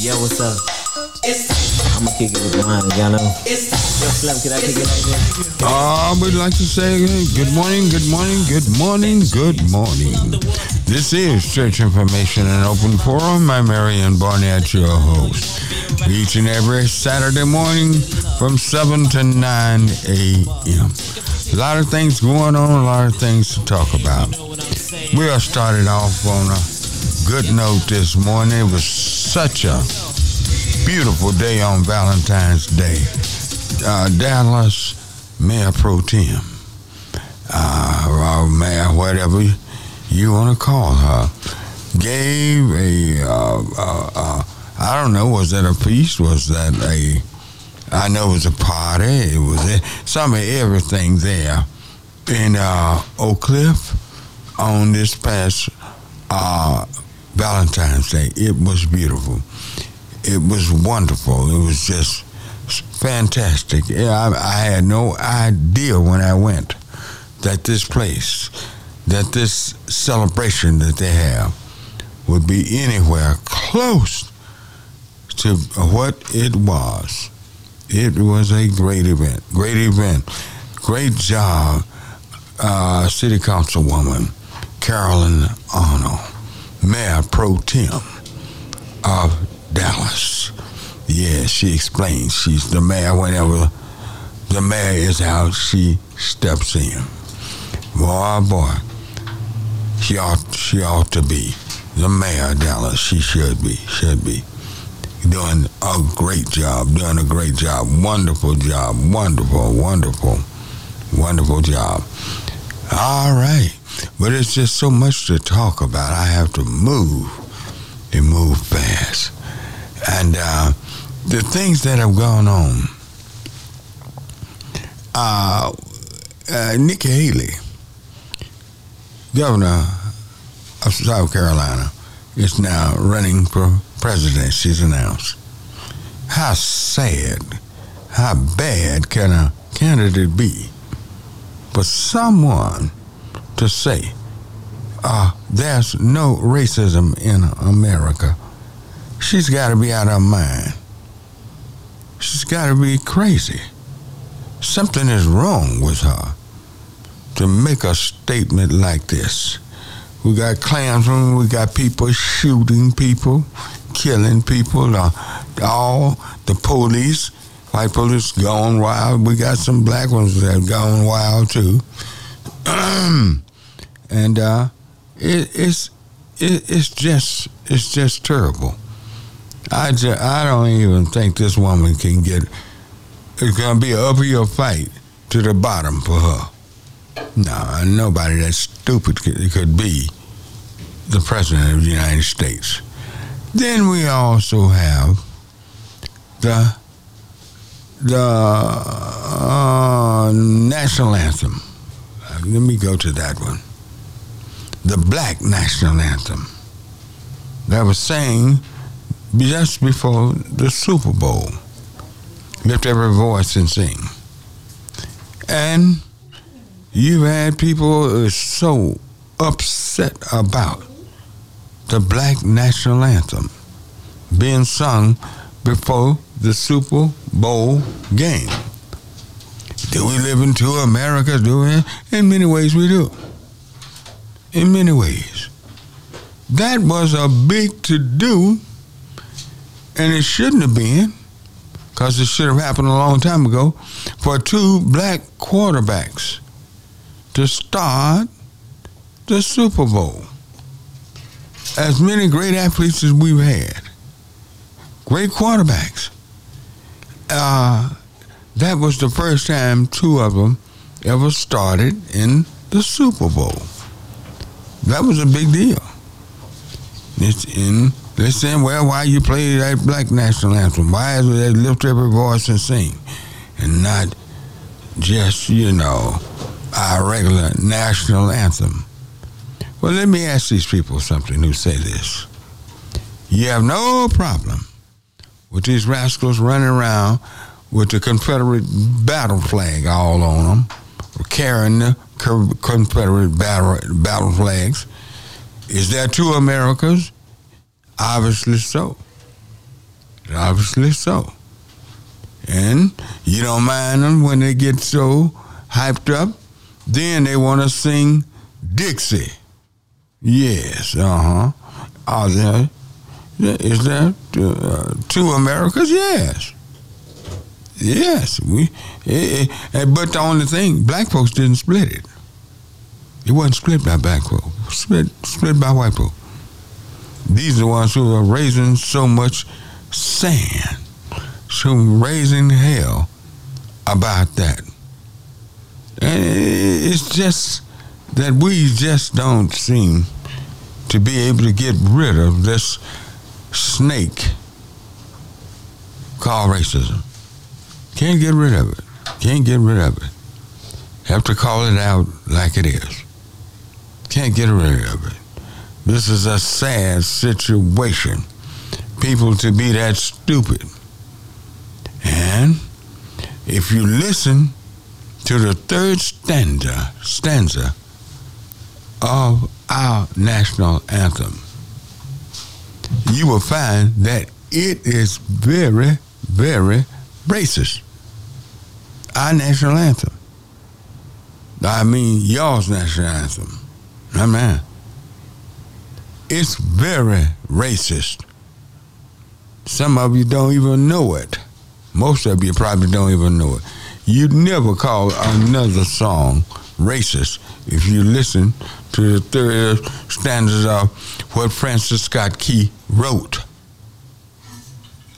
Yo, what's up? I'm gonna kick it with the mind, y'all know. Yo, Slim, can I kick it like this? Uh, I would like to say good morning, good morning, good morning, good morning. This is Church Information and Open Forum. I'm Marion Barnett, your host. Each and every Saturday morning from 7 to 9 a.m. A lot of things going on, a lot of things to talk about. We are started off on a good note this morning. It was such a beautiful day on Valentine's Day. Uh, Dallas Mayor Pro Tem, uh, or Mayor, whatever you want to call her, gave a, uh, uh, uh, I don't know, was that a feast? Was that a, I know it was a party. It was some of everything there in uh, Oak Cliff on this past uh, Valentine's Day. It was beautiful. It was wonderful. It was just fantastic. I, I had no idea when I went that this place, that this celebration that they have, would be anywhere close to what it was. It was a great event. Great event. Great job, uh, City Councilwoman Carolyn Arnold, Mayor Pro Tem of Dallas. Yeah, she explains. She's the mayor whenever the mayor is out, she steps in. Boy, boy, she ought, she ought to be the mayor of Dallas. She should be, should be. Doing a great job, doing a great job. Wonderful job, wonderful, wonderful, wonderful job. All right. But it's just so much to talk about. I have to move and move fast. And uh, the things that have gone on, uh, uh, Nikki Haley, governor of South Carolina, is now running for president, she's announced. How sad, how bad can a candidate be for someone to say uh, there's no racism in America? She's got to be out of her mind. She's got to be crazy. Something is wrong with her to make a statement like this. We got Klansmen, we got people shooting people, killing people, uh, all the police, white police gone wild. We got some black ones that gone wild too. and uh, it, it's it, it's just it's just terrible. I just, I don't even think this woman can get. It's gonna be an uphill fight to the bottom for her. No, nobody that stupid could, could be the president of the United States. Then we also have the the uh, national anthem. Let me go to that one. The black national anthem that was sang just before the Super Bowl. Lift every voice and sing. And you've had people so upset about the black national anthem being sung before the Super Bowl game. Do we live in two Americas? Do we? In many ways, we do. In many ways. That was a big to do, and it shouldn't have been, because it should have happened a long time ago, for two black quarterbacks to start the Super Bowl. As many great athletes as we've had, great quarterbacks. Uh, that was the first time two of them ever started in the Super Bowl. That was a big deal. It's in they're saying, well, why you play that black national anthem? Why is it they lift every voice and sing, and not just you know our regular national anthem? Well, let me ask these people something who say this. You have no problem with these rascals running around with the Confederate battle flag all on them, carrying the Confederate battle, battle flags. Is there two Americas? Obviously so. Obviously so. And you don't mind them when they get so hyped up. Then they want to sing Dixie. Yes, uh huh. Are there, is there uh, two Americas? Yes. Yes, we. Eh, eh, eh, but the only thing, black folks didn't split it. It wasn't split by black folks. Split, split by white folks. These are the ones who are raising so much sand, so raising hell about that. And it's just that we just don't seem to be able to get rid of this snake called racism. Can't get rid of it. Can't get rid of it. Have to call it out like it is. Can't get rid of it. This is a sad situation. People to be that stupid. And if you listen to the third stanza, stanza of our national anthem, you will find that it is very, very racist. Our national anthem. I mean, y'all's national anthem. I mean, it's very racist. Some of you don't even know it. Most of you probably don't even know it. You'd never call another song racist if you listen to the third stanzas of what Francis Scott Key wrote.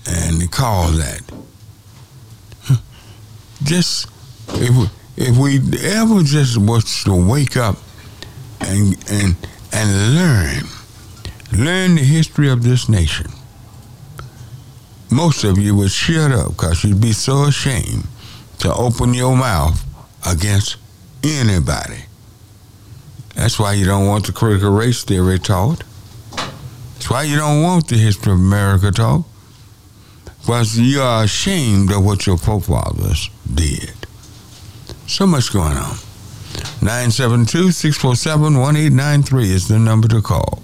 And he called that. Just if we, if we ever just was to wake up and and and learn learn the history of this nation, most of you would shut up because you'd be so ashamed to open your mouth against anybody. That's why you don't want the critical race theory taught. That's why you don't want the history of America taught. Because you are ashamed of what your forefathers did. So much going on. 972-647-1893 is the number to call.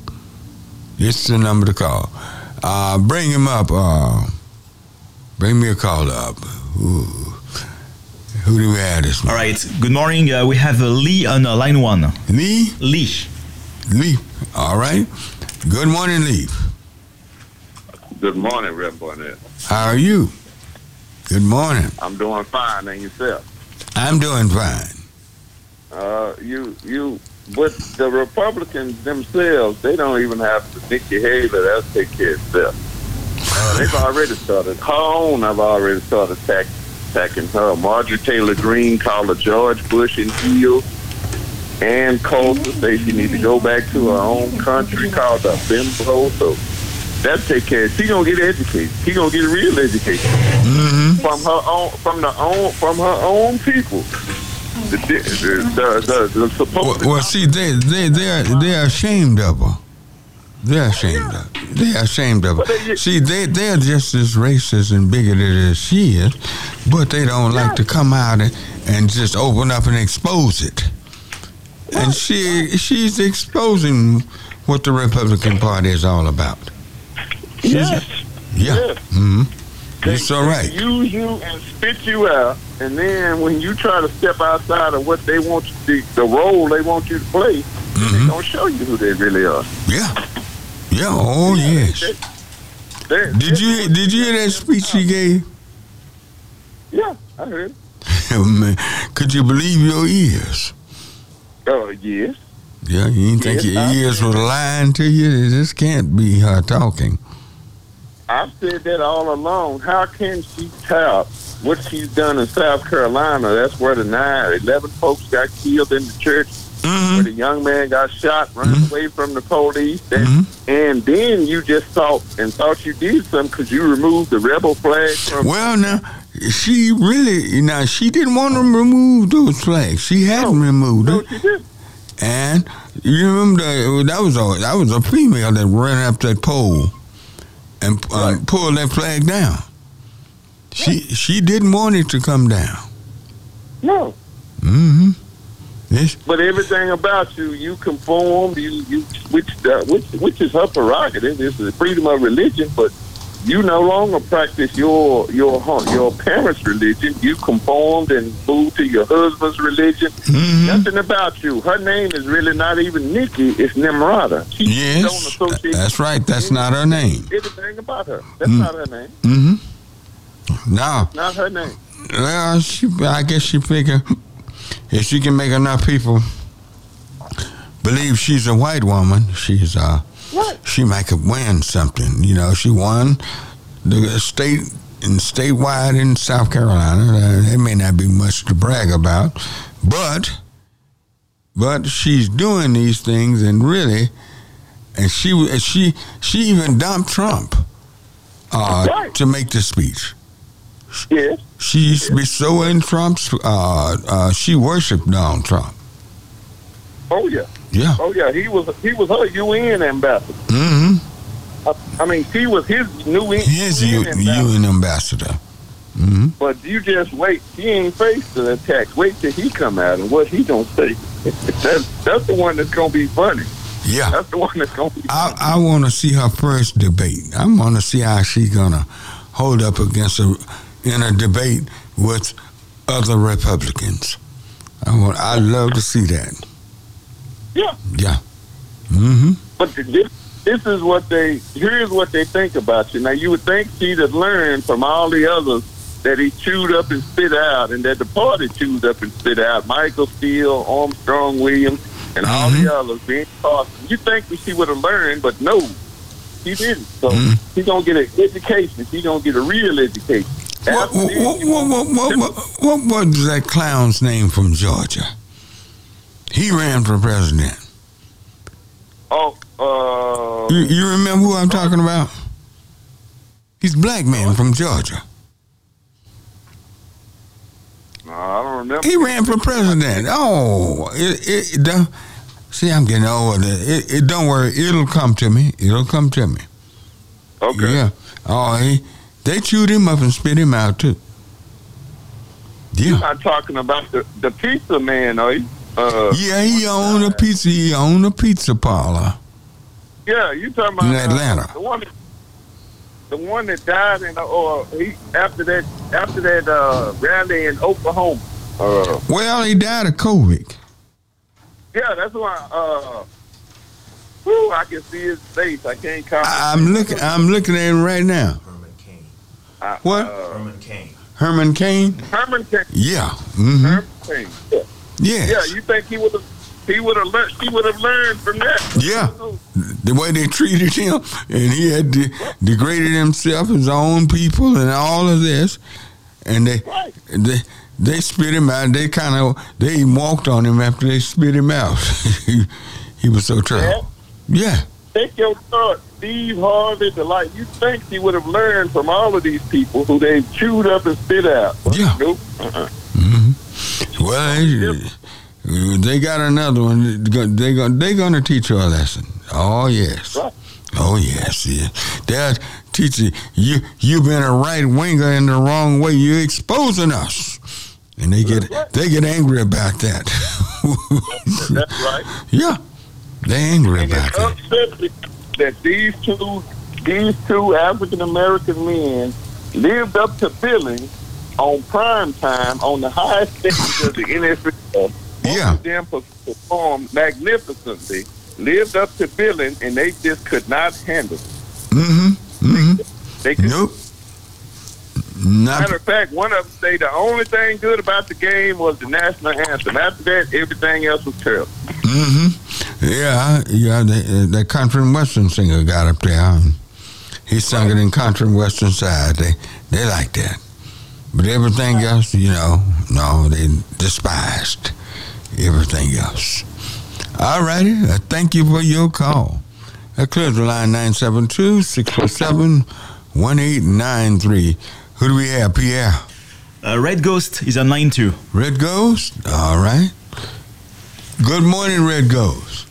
It's the number to call. Uh, bring him up. Uh, bring me a call up. Ooh. Who do we have this morning? All right. Good morning. Uh, we have uh, Lee on uh, line one. Lee? Lee. Lee. All right. Good morning, Lee. Good morning, Rev Barnett. How are you? Good morning. I'm doing fine, and yourself? I'm doing fine. Uh, you, you, but the Republicans themselves, they don't even have to Nikki Haley. They'll take care of itself. Uh, they've already started. Her own, I've already started attack, attacking her. Marjorie Taylor Greene called her George Bush in heels. Ann Coulter say she need to go back to her own country, called her bimbo. So that take care. She gonna get educated. She gonna get a real education mm-hmm. from her own, from the own, from her own people. The, the, the, the, supposed well, well, see, they they they are they are ashamed of her. They're ashamed of. Her. They're ashamed of her. See, they they're just as racist and bigoted as she is, but they don't like to come out and, and just open up and expose it. And she she's exposing what the Republican Party is all about. Yes. Yeah. Yes. Mm-hmm. They, It's all right. They use you and spit you out, and then when you try to step outside of what they want you, the, the role they want you to play, Mhm. they don't show you who they really are. Yeah. Yeah. Oh yes. They- they- Did you did you hear that speech she gave? Yeah, I heard. Man, Could you believe your ears? Oh yes. Yeah, you didn't think your ears were lying to you? This can't be her talking. I've said that all along. How can she tout what she's done in South Carolina? That's where the nine, 11 folks got killed in the church, where Mm-hmm. the young man got shot, running Mhm. away from the police. That, Mhm. And then you just thought and thought you did something because you removed the rebel flag from. Well, now she really now she didn't want to remove those flags. She hadn't removed No, it, and you remember that, that was a that was a female that ran up that pole and uh, Right. pulled that flag down. She she didn't want it to come down. No. Mm-hmm. Yes. But everything about you, you conform. you you which uh, which which is her prerogative. This is freedom of religion, but you no longer practice your your your parents' religion. You conformed and moved to your husband's religion. Mhm. Nothing about you. Her name is really not even Nikki. It's Nimrata. She Yes, don't associate that's right. That's not her name. anything about her. That's Mm. not her name. Mm-hmm. No, Not her name. well, she. I guess she figure if she can make enough people believe she's a white woman, she's uh, What? she might have won something. You know, she won the state and statewide in South Carolina. Uh, it may not be much to brag about, but but she's doing these things and really, and she she she even dumped Trump uh, Right. to make the speech. Yes. She used to be so in Trump's. Uh, uh, she worshipped Donald Trump. Oh yeah. Yeah. Oh yeah. He was he was her UN ambassador. Mm-hmm. I, I mean, she was his new UN His U- ambassador. UN ambassador. Mm-hmm. But you just wait. He ain't faced the attacks. Wait till he come out and what he gonna say. that's that's the one that's gonna be funny. Yeah. That's the one that's gonna be. I, I want to see her first debate. I want to see how she gonna hold up against a in a debate with other Republicans. I want. I love to see that. Yeah. Yeah. Mm-hmm. But this, this is what they. Here's what they think about you. Now you would think she'd have learned from all the others that he chewed up and spit out, and that the party chewed up and spit out. Michael Steele, Armstrong Williams, and all the others. Ben Carson. You think that she would have learned, but no, she didn't. So Mhm. she's gonna get an education. She's gonna get a real education. What, what, this, what, she what, what, what, what, what was that clown's name from Georgia? He ran for president. Oh, uh, You, you remember who I'm talking about? He's a black man from Georgia. no, I don't remember. He ran for president. Oh, it, it, don't, see, I'm getting old. It, it don't worry. It'll come to me. It'll come to me. Okay. Yeah. Oh, he, they chewed him up and spit him out too. You're Yeah. not talking about the, the pizza man, are you? Uh, Yeah, he owned a pizza. He owned a pizza parlor. yeah, you talking about In uh, Atlanta. the one, that, the one that died in, or he after that, after that uh, rally in Oklahoma. Uh, Well, he died of COVID. yeah, that's why. Uh, whew, I can see his face. I can't comment. I- I'm looking. I'm looking at him right now. Herman Cain. I- what? Uh, Herman Cain. Herman Cain. Herman Cain. Yeah. Mm-hmm. Herman Cain. Yeah. Yes. yeah, you think he would have? He would have learned. He would have learned from that. Yeah. the way they treated him, and he had de- degraded himself, his own people, and all of this, and they Right. they they spit him out. They kind of they walked on him after they spit him out. he, he was so trouble. Yeah, take your thought, Steve Harvey, the like. You think he would have learned from all of these people who they chewed up and spit out? Yeah. Nope. Uh-uh. Well, they, got another one. They go they gonna teach you a lesson. Oh yes. Right. Oh yes, yeah. They're teaching you. You've been a right winger in the wrong way. You're exposing us, and they get right. they get angry about that. That's right. yeah, they angry And about it's that. that these two, these two African American men lived up to billing on prime time on the highest stage of the NFL. Yeah. of them per- performed magnificently, lived up to billing, and they just could not handle it. Mm-hmm. Mm-hmm. They could Nope. Not. Matter of fact, one of them say the only thing good about the game was the national anthem. After that, everything else was terrible. Mm-hmm. Yeah, yeah. The, the country and western singer got up there. He sung it in country and western side. They they like that. But everything else, you know, no, they despised everything else. All righty. Uh, thank you for your call. That clears the line 972 647 1893. Who do we have, Pierre? Uh, Red Ghost is on line two. Red Ghost? All right. Good morning, Red Ghost.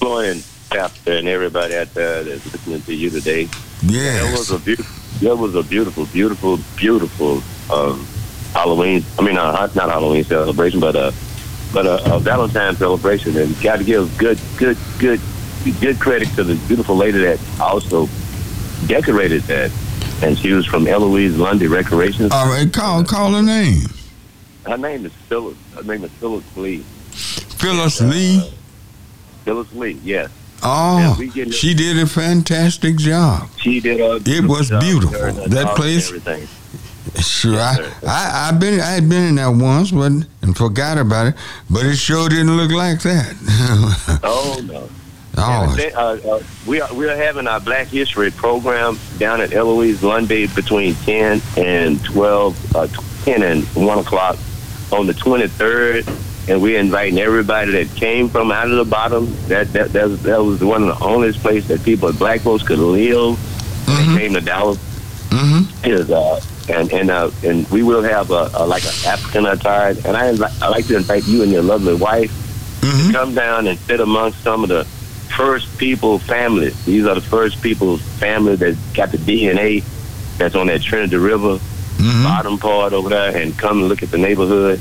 Good Morning, Pastor, and everybody out there that's listening to you today. Yeah. That was a beautiful, that was a beautiful, beautiful, beautiful um, Halloween. I mean, uh, not Halloween celebration, but a but a, a Valentine's celebration. And got to give good, good, good, good credit to the beautiful lady that also decorated that. And she was from Eloise Lundy Recreation. All right, call call her name. Her name is Phyllis. Her name is Phyllis Lee. Phyllis Lee. Phyllis Lee, yes. Oh, Yeah, we getting- she did a fantastic job. She did a It was beautiful. her and her That place- Sure, Yes, I. I, I've been, I had been in there once, but and forgot about it. But it sure didn't look like that. Oh no. oh, Yeah, uh, uh, we are we are having our Black History program down at Eloise Lundy between ten and twelve, uh, ten and one o'clock on the twenty third, and we're inviting everybody that came from out of the bottom. That that that was, that was one of the only places that people, black folks, could live. Mhm. They came to Dallas. mm-hmm. Is uh, and and uh, and we will have a, a like an African attire, and I invite, I like to invite you and your lovely wife Mm-hmm. come down and sit amongst some of the first people families. These are the first people's families that got the DNA that's on that Trinity River Mm-hmm. bottom part over there and come and look at the neighborhood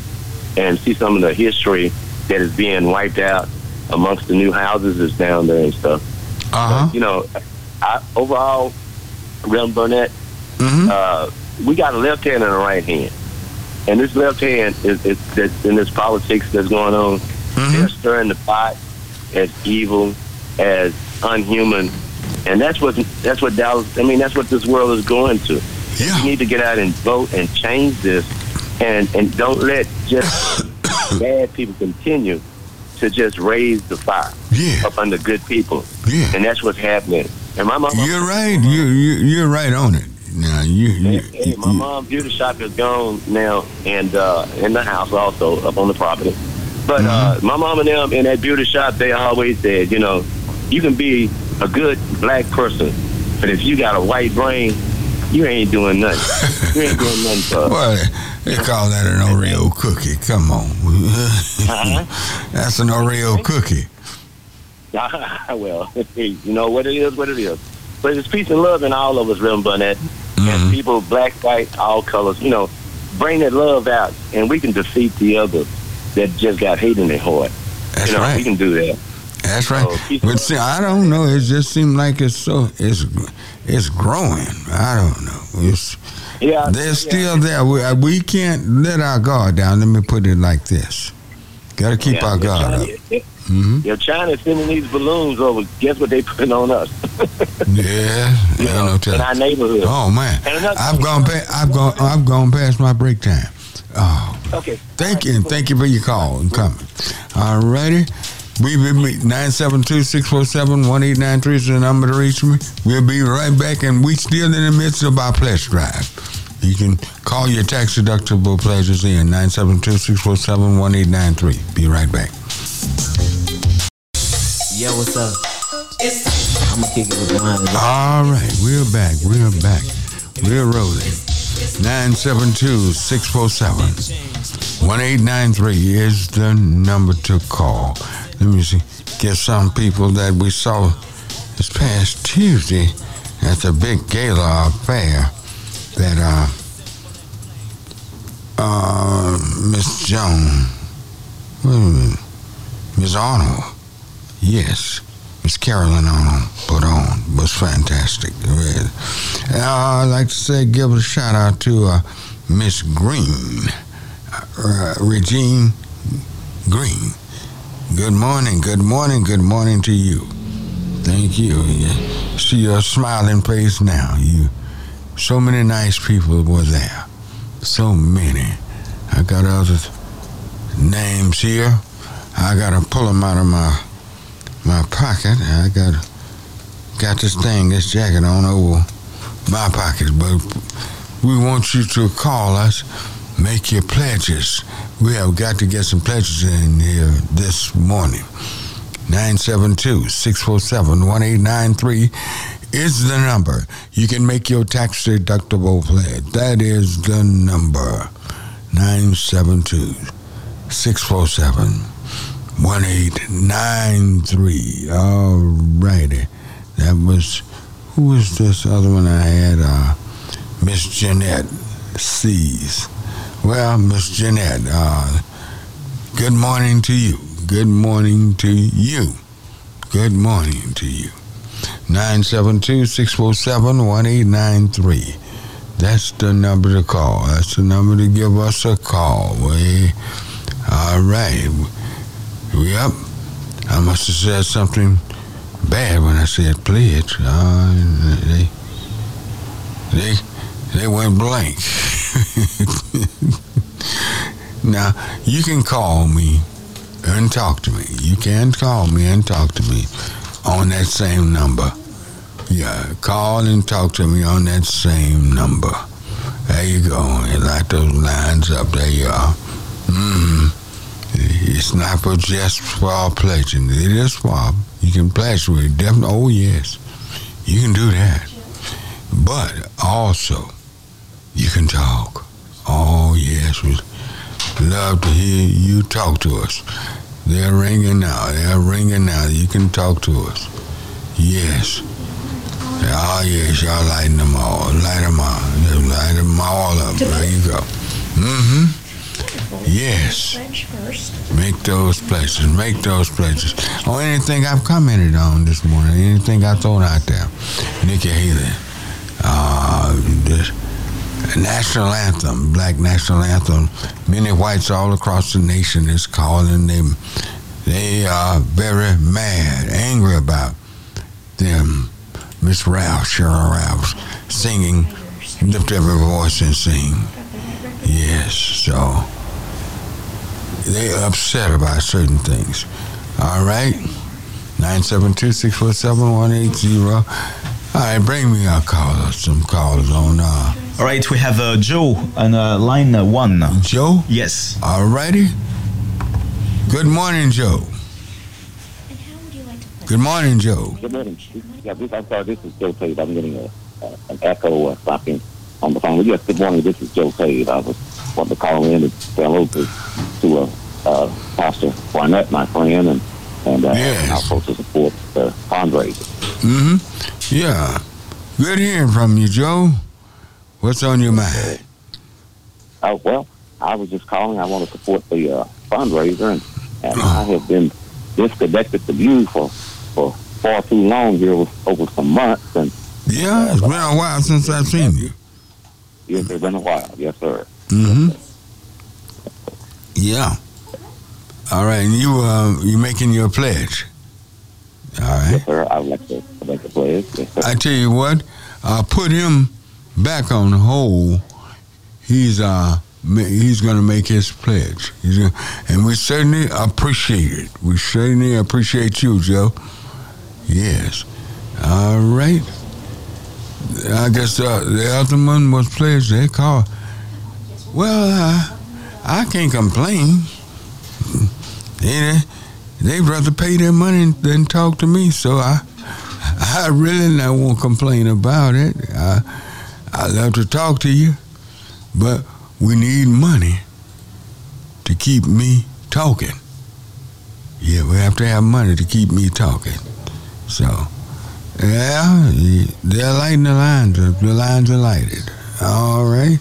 and see some of the history that is being wiped out amongst the new houses that's down there and stuff. Uh huh. You know, I, overall, Reverend Burnett, Mm-hmm. uh, we got a left hand and a right hand. And this left hand is, is that's in this politics that's going on. Mm-hmm. They're stirring the pot as evil, as unhuman, and that's what that's what Dallas. I mean, that's what this world is going to. We Yeah. need to get out and vote and change this, and and don't let just bad people continue to just raise the fire Yeah. up under good people, Yeah. and that's what's happening. And my mom, You're right. You you you're right on it. Now you, you, Hey, hey, my you- mom beauty shop is gone now, and uh, in the house also up on the property. But uh, Mm-hmm. my mom and them in that beauty shop, they always said, you know, you can be a good black person, but if you got a white brain, you ain't doing nothing. you ain't doing nothing for us. They call that an Oreo cookie. Come on. Uh-huh. That's an Oreo cookie. well, you know what it is, what it is. But it's peace and love in all of us, Reverend Burnett. Mhm. And people, black, white, all colors, you know, bring that love out, and we can defeat the other that just got hate in their heart. That's you know, right. we can do that. That's right. But see, I don't know. It just seems like it's so it's it's growing. I don't know. It's Yeah, they're yeah. still there. We, uh, we can't let our guard down. Let me put it like this. Got to keep Yeah, our guard China- up. they- hmm Yeah, China's sending these balloons over. Guess what they putting on us? Yeah, You ain't know, no in our neighborhood. Oh man, I've gone. Pa- I've gone. I've gone past my break time. Oh, Okay. thank you, and thank you for your call and coming. All righty. We will meet 972-647-1893 is the number to reach me. We'll be right back, and we still in the midst of our pledge drive. You can call your tax deductible pledges in 972-647-1893. Be right back. Yo, what's up? I'ma kick it with mine. All right, we're back. We're back. We're rolling. 972-647-1893 is the number to call. Let me see. Get some people that we saw this past Tuesday at the big gala affair that uh uh Miss Joan minute. Miss Arnold. Yes. Miss Carolyn Arnold put on was fantastic. Uh, I'd like to say, give a shout out to uh, Miss Green, uh, Regine Green. Good morning, good morning, good morning to you. Thank you. Yeah. See your smiling face now. You, so many nice people were there. So many. I got other names here. I gotta pull them out of my my pocket. I got got this thing, this jacket on over my pocket, but we want you to call us, make your pledges. We have got to get some pledges in here this morning. 972-647-1893 is the number. You can make your tax deductible pledge. That is the number. 972 647 1893. All righty. That was, who was this other one I had? Uh, Miss Jeanette Sees. Well, Miss Jeanette, uh, good morning to you. Good morning to you. Good morning to you. 972-647-1893. That's the number to call. That's the number to give us a call. We, all right. Yep. I must have said something bad when I said pledge. Uh, they, they, they went blank. now, you can call me and talk to me. You can call me and talk to me on that same number. Yeah, call and talk to me on that same number. There you go. And like those lines up. There you are. Mm-hmm. It's not for just for pledging. It is for you can pledge with it. Definitely. Oh yes, you can do that. But also, you can talk. Oh yes, we love to hear you talk to us. They're ringing now. They're ringing now. You can talk to us. Yes. Oh yes, y'all lighting them all. Light them all. Just light them all up. There you go. Mm-hmm. Yes. Make those places. Make those places. Or anything I've commented on this morning. Anything I thrown out there. Nikki Haley. Uh, this national anthem, black national anthem. Many whites all across the nation is calling them. They are very mad, angry about them. Miss Ralph, Sheryl Ralph, singing, lift every voice and sing. Yes, so they upset about certain things. All right? 972-647-180. All right, bring me a caller, some callers on. Uh, All right, we have uh, Joe on uh, line uh, one. Joe? Yes. All righty. Good morning, Joe. Good morning, Joe. Good morning. Yeah, this, I'm sorry, this is Joe Page. I'm getting a, uh, an echo uh, stopping on the phone. Yes, good morning. This is Joe Page. I was wanting to call in and say hello to, to uh, uh, Pastor Barnett, my friend, and and, uh, Yes. and also to support the fundraiser. Mm-hmm. Yeah. Good hearing from you, Joe. What's on your mind? Oh well, I was just calling. I want to support the uh, fundraiser, and, and I have been disconnected from you for for far too long here, over, over some months, and Yeah, it's been a while since I've seen you. yes, it's been a while. Yes, sir. Mm-hmm. Yeah. All right, and you uh, you making your pledge. All right. Yes, sir. I would like to make a pledge. Yes, sir. I tell you what, uh, put him back on hold. He's uh he's going to make his pledge. He's gonna, and we certainly appreciate it. We certainly appreciate you, Joe. Yes. All right. I guess uh, the other one was pledged. They call. Well, uh, I can't complain. They, they'd rather pay their money than talk to me, so I I really not won't complain about it. I, I love to talk to you, but we need money to keep me talking. Yeah, we have to have money to keep me talking. So, yeah, they're lighting the lines. The lines are lighted. All right.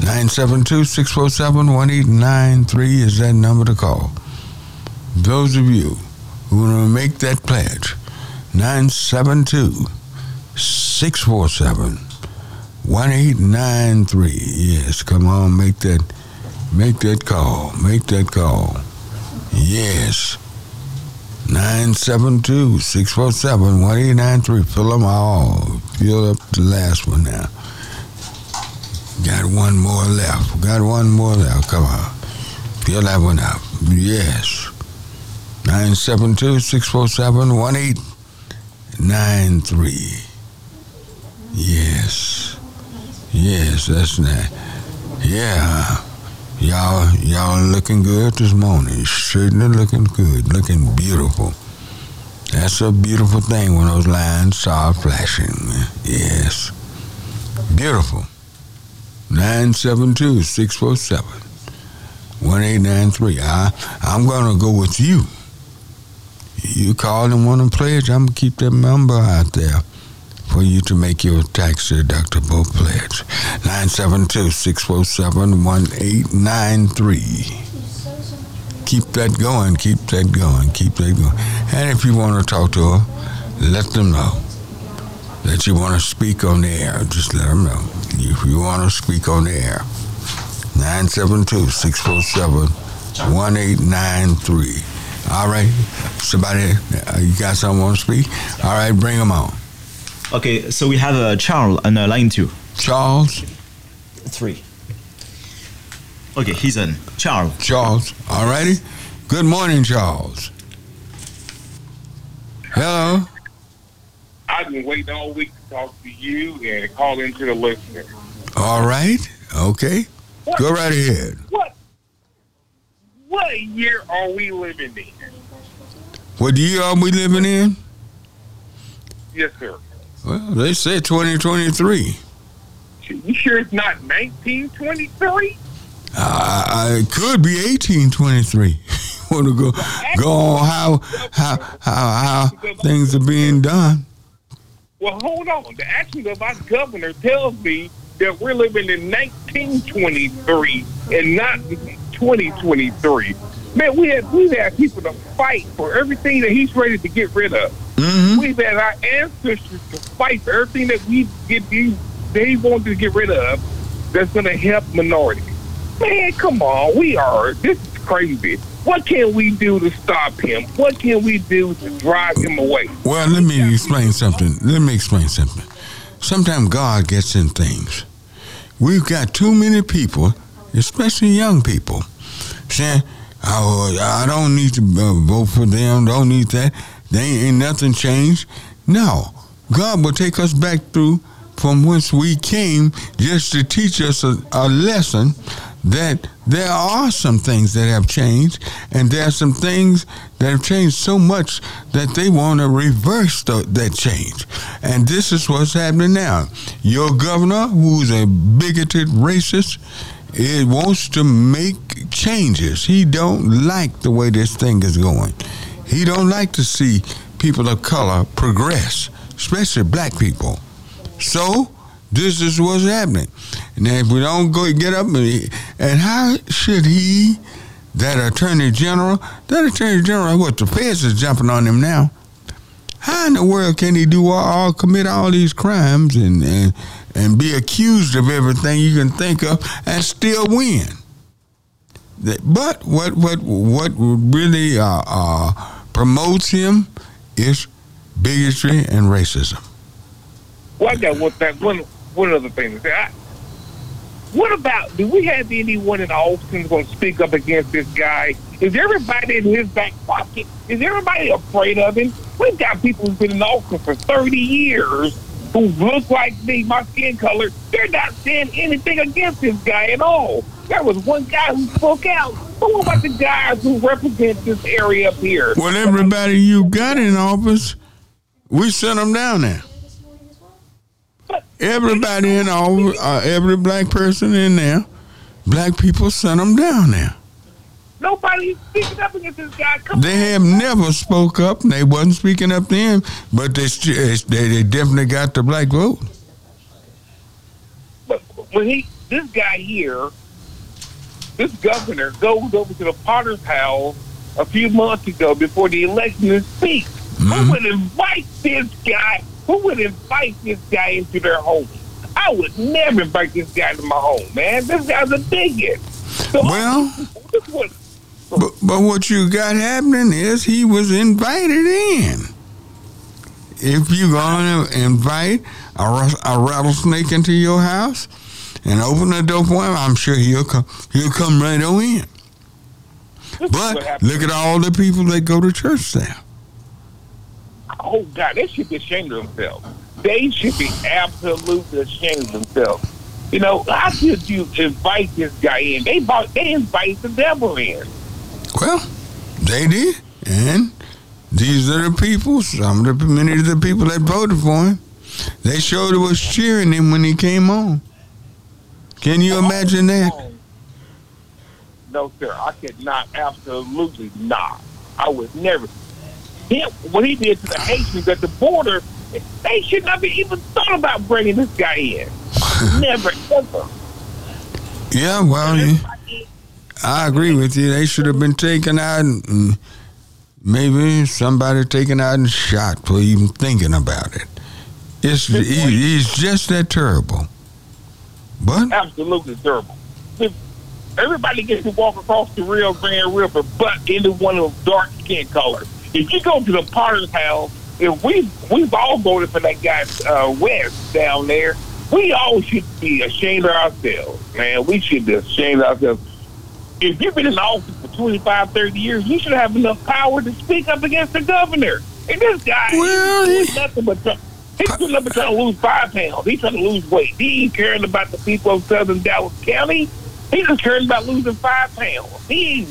972-647-1893 is that number to call. Those of you who want to make that pledge, 972-647-1893. Yes, come on, make that make that call. Make that call. Yes. 972-647-1893. Fill them all. Fill up the last one now. Got one more left. Got one more left. Come on. Fill that one up. Yes. 972-647-1893. Yes. Yes, that's that. Yeah. Y'all y'all looking good this morning. Certainly looking good. Looking beautiful. That's a beautiful thing when those lines start flashing. Yes. Beautiful. 972-647-1893. I, I'm going to go with you. You call and want to pledge, I'm going to keep that number out there for you to make your tax deductible pledge. 972-647-1893. Keep that going, keep that going, keep that going. And if you want to talk to her, let them know that you want to speak on the air. Just let them know. If you want to speak on the air, 972 647 1893. All right. Somebody, uh, you got someone want to speak? All right, bring them on. Okay, so we have uh, Charles on uh, line two. Charles? Three. Okay, he's in. Charles. Charles. All righty. Good morning, Charles. Hello. I've been waiting all week to talk to you and call into the listener. All right. Okay. Go right ahead. What? What year are we living in? What year are we living in? Yes, sir. Well, they said 2023. You sure it's not 1923? Uh, it could be 1823. Want to go go on how how how how things are being done? Well, hold on. The action of our governor tells me that we're living in 1923 and not 2023. Man, we had we've had people to fight for everything that he's ready to get rid of. Mm-hmm. We've had our ancestors to fight for everything that we get these they wanted to get rid of that's going to help minorities. Man, come on, we are. This is crazy. What can we do to stop him? What can we do to drive him away? Well, let me explain something. Let me explain something. Sometimes God gets in things. We've got too many people, especially young people, saying, "Oh, I don't need to uh, vote for them. Don't need that. They ain't nothing changed." No, God will take us back through from whence we came, just to teach us a, a lesson that there are some things that have changed, and there are some things that have changed so much that they want to reverse the, that change. And this is what's happening now. Your governor, who's a bigoted racist, it wants to make changes. He don't like the way this thing is going. He don't like to see people of color progress, especially black people. So this is what's happening. And if we don't go get up, and, and how should he, that attorney general, that attorney general, what the feds is jumping on him now? How in the world can he do all, all commit all these crimes and, and and be accused of everything you can think of and still win? But what what what really uh, uh, promotes him is bigotry and racism. Well, I got one one one other thing to say. I, what about do we have anyone in Austin going to speak up against this guy? Is everybody in his back pocket? Is everybody afraid of him? We've got people who've been in Austin for thirty years who look like me, my skin color. They're not saying anything against this guy at all. There was one guy who spoke out. But what about the guys who represent this area up here? Well, everybody you got in office, we sent them down there. Everybody in all, uh, every black person in there, black people sent them down there. Nobody's speaking up against this guy. Come They have never spoke up. and They wasn't speaking up then. but they they, they definitely got the black vote. But when he, this guy here, this governor goes over to the Potter's house a few months ago before the election and speaks. Who mm-hmm. would invite this guy? Who would invite this guy into their home? I would never invite this guy to my home, man. This guy's a bigot. So Well, this was, but, but what you got happening is he was invited in. If you're going to invite a, a rattlesnake into your house and open the door for him, I'm sure he'll come. He'll come right on in. this But look at all the people that go to church there. Oh God, they should be ashamed of themselves. They should be absolutely ashamed of themselves. You know, how could you invite this guy in? They bought, they invite the devil in. Well, they did, and these are the people. Some of the many of the people that voted for him. They showed it was cheering him when he came on. Can you imagine that? No, sir, I could not. Absolutely not. I would never. Him, what he did to the Haitians at the border, they should not be even thought about bringing this guy in. never, ever. Yeah, well, yeah, I agree with you. They should have been taken out and, and maybe somebody taken out and shot for even thinking about it. It's it's just that terrible. But absolutely terrible. If everybody gets to walk across the Rio Grande River, but into one of those dark skin colors. If you go to the Potter's house, if we we've all voted for that guy uh, West down there, we all should be ashamed of ourselves, man. We should be ashamed of ourselves. If you've been in office for 25, 30 years, you should have enough power to speak up against the governor. And this guy, Well, he's doing nothing but try- he's but trying to lose five pounds. He's trying to lose weight. He ain't caring about the people of Southern Dallas County. He's just caring about losing five pounds. He,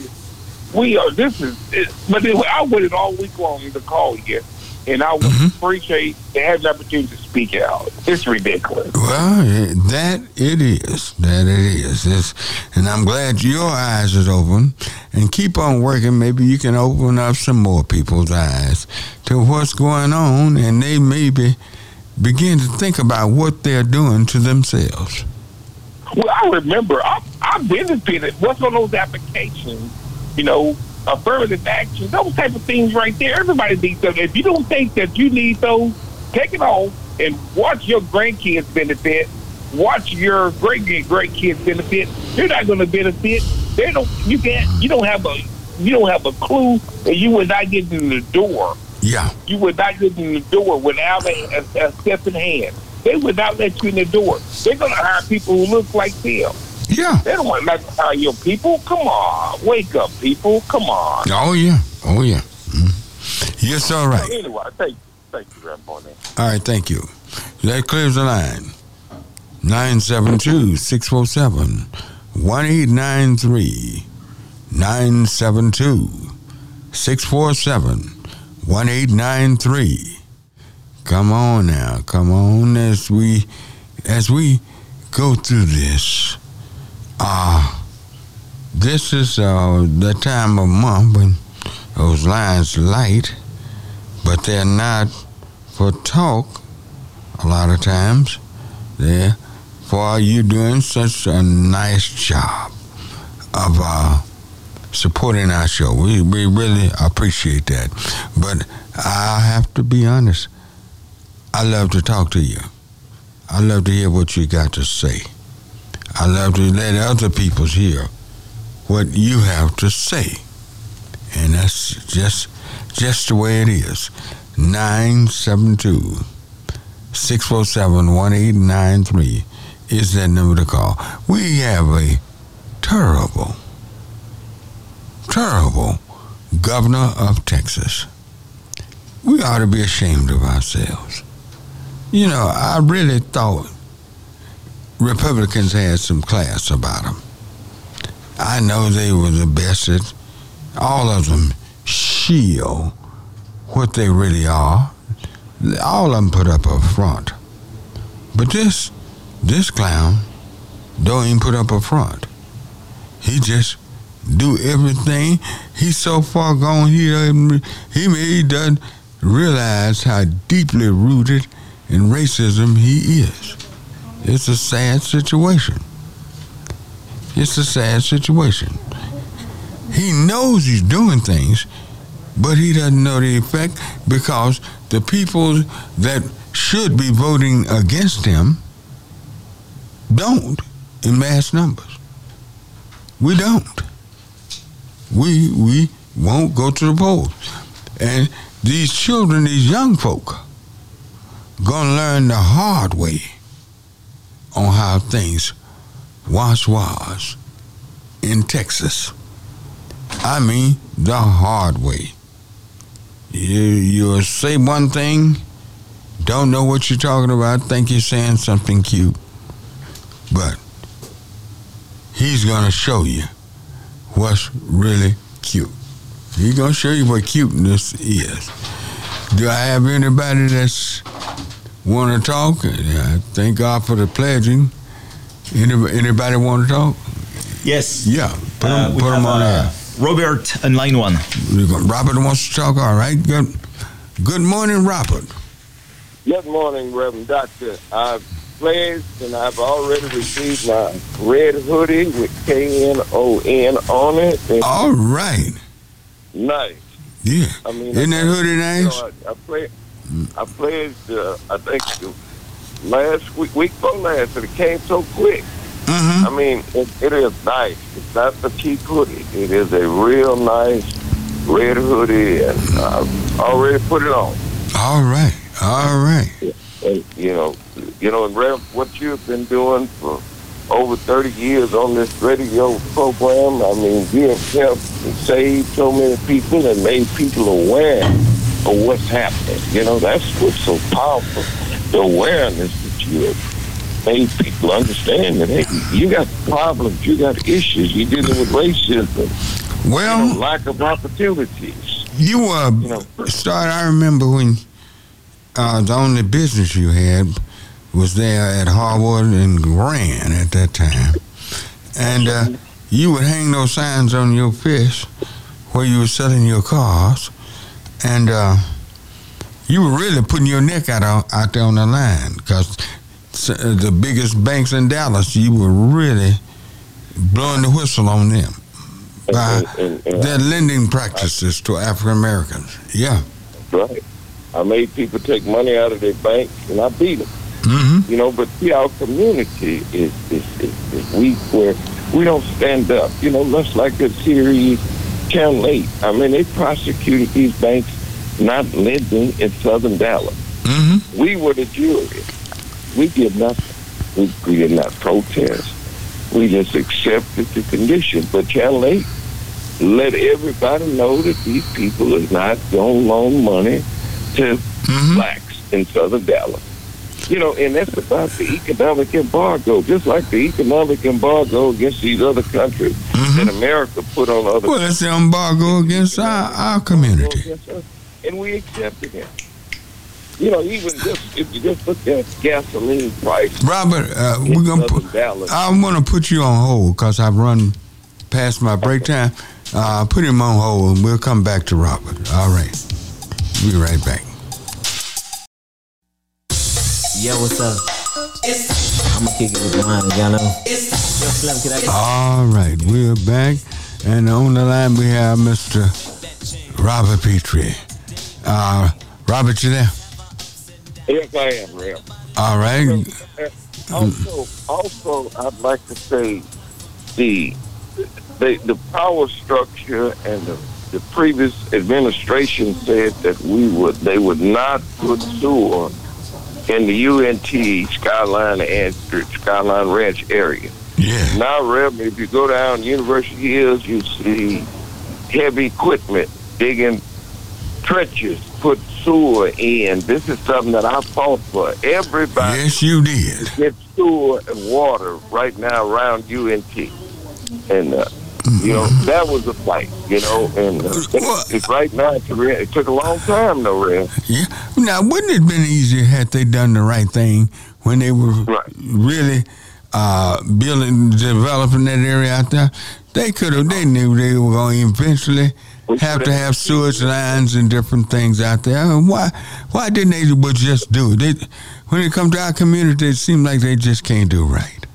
we are. This is. It, but anyway, I waited all week long to call you, and I would mm-hmm. appreciate to have the opportunity to speak out. It's ridiculous. Well, that it is. That it is. It's, and I'm glad your eyes is open. And keep on working. Maybe you can open up some more people's eyes to what's going on, and they maybe begin to think about what they're doing to themselves. Well, I remember I, I've benefited. What's on those applications? You know, affirmative action, those type of things right there. Everybody needs them. If you don't think that you need those, take it off and watch your grandkids benefit. Watch your great great kids benefit. You're not going to benefit. They don't. You can't. You don't have a. You don't have a clue, and you would not get in the door. Yeah. You would not get in the door without a, a, a step in hand. They would not let you in the door. They're going to hire people who look like them. Yeah. They don't want to hire your people. Come on, wake up, people. Come on. Oh, yeah. Oh, yeah. Mm. Yes, all right. Anyway, thank you, thank you, Grandpa. All right, thank you. That clears the line. 972 647 1893. 972 647 1893. Come on now, come on as we as we go through this. Uh this is uh the time of month when those lines light, but they're not for talk a lot of times. There, for you doing such a nice job of uh, supporting our show. We we really appreciate that. But I have to be honest. I love to talk to you. I love to hear what you got to say. I love to let other people hear what you have to say. And that's just just the way it is. 972 647 1893 is that number to call. We have a terrible, terrible governor of Texas. We ought to be ashamed of ourselves. You know, I really thought Republicans had some class about them. I know they were the best at all of them shield what they really are. All of them put up a front. But this this clown don't even put up a front. He just do everything. He's so far gone he doesn't, he he doesn't realize how deeply rooted in racism he is. It's a sad situation. It's a sad situation. He knows he's doing things, but he doesn't know the effect because the people that should be voting against him don't in mass numbers. We don't. We we won't go to the polls. And these children, these young folk, gonna learn the hard way on how things was was in Texas. I mean the hard way. You you say one thing, don't know what you're talking about, think you're saying something cute, but he's gonna show you what's really cute. He's gonna show you what cuteness is. Do I have anybody that's want to talk? Yeah, thank God for the pledging. Anybody, anybody want to talk? Yes. Yeah, put Uh, them, we put 'em have, on uh. Robert on line one. Robert wants to talk. All right. Good. Good morning, Robert. Good morning, Reverend Doctor. I've pledged and I've already received my red hoodie with K N O N on it. It's All right. nice. Yeah. I mean, Isn't that hoodie you nice? know, I, I played. I played. Uh, I think last week, week before last, and it came so quick. Mm-hmm. I mean, it, it is nice. It's not the cheap hoodie. It is a real nice red hoodie, and I've already put it on. All right. All right. And, you know, you know, and Rev, what you've been doing for over 30 years on this radio program, I mean, you have helped and saved so many people and made people aware of what's happening. You know, that's what's so powerful, the awareness that you have made people understand that, hey, you got problems, you got issues, you're dealing with racism, you know, Well, lack of opportunities. you uh You know, start. I remember when uh, the only business you had was there at Harwood and Grand at that time, and uh, you would hang those signs on your fish where you were selling your cars, and uh, you were really putting your neck out on, out there on the line because the biggest banks in Dallas, you were really blowing the whistle on them by and- and- and- their lending practices to African Americans. Yeah. Right. I made people take money out of their bank, and I beat them. Mm-hmm. You know, but see, our community is is, is, is weak where we don't stand up. You know, just like the series Channel 8. I mean, they prosecuted these banks not lending in Southern Dallas. Mm-hmm. We were the jury. We did nothing. We, we did not protest. We just accepted the condition. But Channel 8 let everybody know that these people are not going to loan money to Mm-hmm. blacks in Southern Dallas. You know, and that's about the economic embargo, just like the economic embargo against these other countries that America put on other Mm-hmm. Well, it's the embargo against our, our community. and we accepted it. You know, even just if you just look at gasoline price Robert, uh, we're gonna put. I'm gonna put you on hold because I've run past my break time. Uh, put him on hold, and we'll come back to Robert. All right, we'll be right back. Yo, what's up? I'ma kick it with mine, y'all know. Yo, Slim, can I get All right, we're back, and on the line we have Mr. Robert Petrie. Uh, Robert, you there? yes, I am, real. All right. Also, also, I'd like to say the the, the power structure and the, the previous administration said that we would they would not put sewer in the UNT Skyline and Skyline Ranch area. Yeah. Now, Rev, if you go down University Hills, you see heavy equipment digging trenches, put sewer in. This is something that I fought for. Everybody Yes, you did. get sewer and water right now around UNT. And, uh, you know, that was a fight, you know, and uh, Well- it's right now, it took a long time, though, Rev. Yeah. Now, wouldn't it have been easier had they done the right thing when they were Right. really uh, building, developing that area out there? They could have. They knew they were going to eventually have to could've- sewage lines and different things out there. And why? Why didn't they just do it? They, when it comes to our community, it seems like they just can't do right.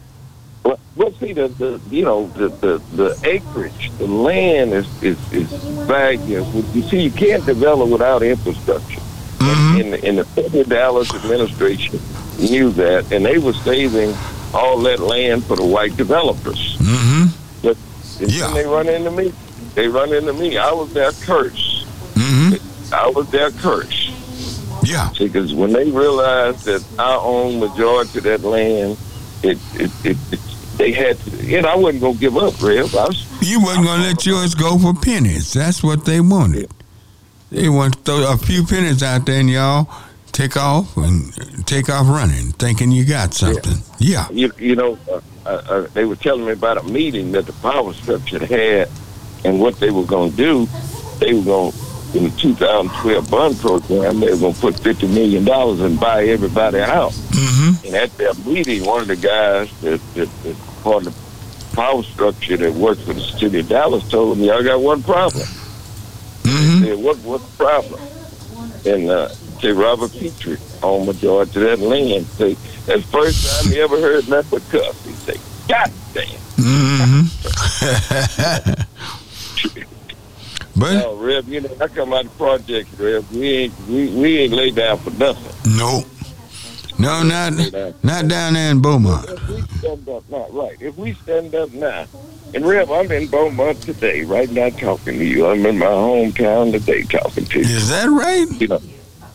Well, well see, the, the you know, the, the, the acreage, the land is, is, is valuable. You see, you can't develop without infrastructure. Mhm. And, and the of Dallas administration knew that, and they were saving all that land for the white developers. Mm-hmm. But and Yeah. then they run into me. They run into me. I was their curse. Mm-hmm. I was their curse. Yeah. Because when they realized that I own majority of that land, it it, it, it they had to, and I wasn't gonna give up, Rev. I was, You wasn't gonna let yours go for pennies. That's what they wanted. They want to throw a few pennies out there and y'all take off and take off running, thinking you got something. Yeah. you, you know, uh, uh, uh, they were telling me about a meeting that the power structure had, and what they were gonna do. They were gonna in the 2012 bond program, they were gonna put 50 million dollars and buy everybody out. Mm-hmm. And at that meeting, one of the guys that, that, that part of the power structure that worked for the city of Dallas told me, I got one problem. Mm-hmm. I said, what, what's the problem? And uh, say Robert Petrie on majority of that land. Say, that's the first time he ever heard nothing but cuss. He say, God damn. Mm-hmm. But No, Rev, you know, I come out of projects, Rev. We ain't we, we ain't laid down for nothing. no, no, not not down there in Beaumont. If we stand up now, right? If we stand up now, and Rev, I'm in Beaumont today, right now talking to you. I'm in my hometown today talking to you. Is that right? You know,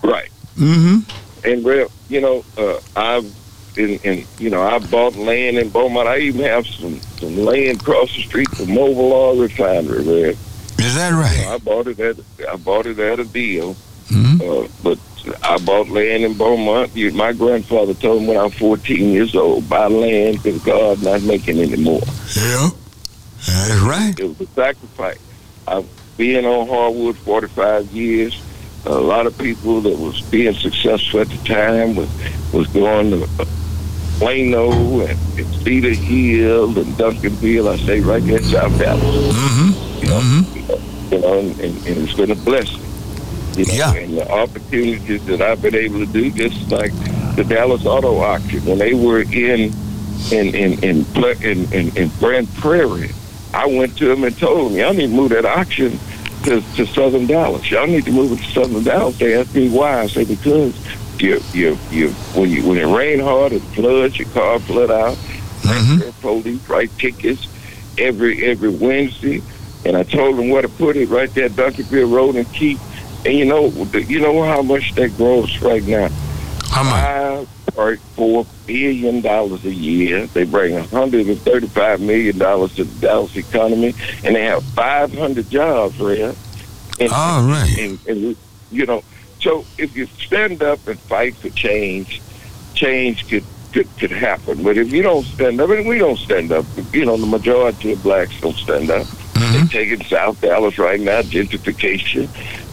right? Mm-hmm. And Rev, you know, uh, I've in, in you know I bought land in Beaumont. I even have some some land across the street from Mobil Oil Refinery, Rev. Is that right? I bought it at I bought it at a deal. Mhm. Uh, but I bought land in Beaumont. My grandfather told me when I was 14 years old, buy land because God's not making any more. Yeah, that's right. It was a sacrifice. I've been on Harwood 45 years. A lot of people that was being successful at the time was was going to Plano and, and Cedar Hill and Duncanville. I say right there in South Dallas. Mm-hmm. You know, Mm-hmm. you know, and, and, and it's been a blessing. You know, Yeah. and the opportunities that I've been able to do, just like the Dallas Auto Auction, when they were in in in in in, in, in Grand Prairie, I went to them and told them, "Y'all need to move that auction to, to Southern Dallas. Y'all need to move it to Southern Dallas." They asked me why. I said because you you you when you when it rain hard, it floods, your car flood out. Mhm. Police write tickets every every Wednesday, and I told them where to put it right there, Duncanville Road and Kiest. And you know, you know how much that grows right now. How much? Five point four billion dollars a year. They bring hundred and thirty-five million dollars to the Dallas economy, and they have five hundred jobs there. And, All right. and, and we- you know, so if you stand up and fight for change, change could could, could happen. But if you don't stand up, and we don't stand up, you know, the majority of blacks don't stand up. Mhm. They're taking South Dallas right now, gentrification.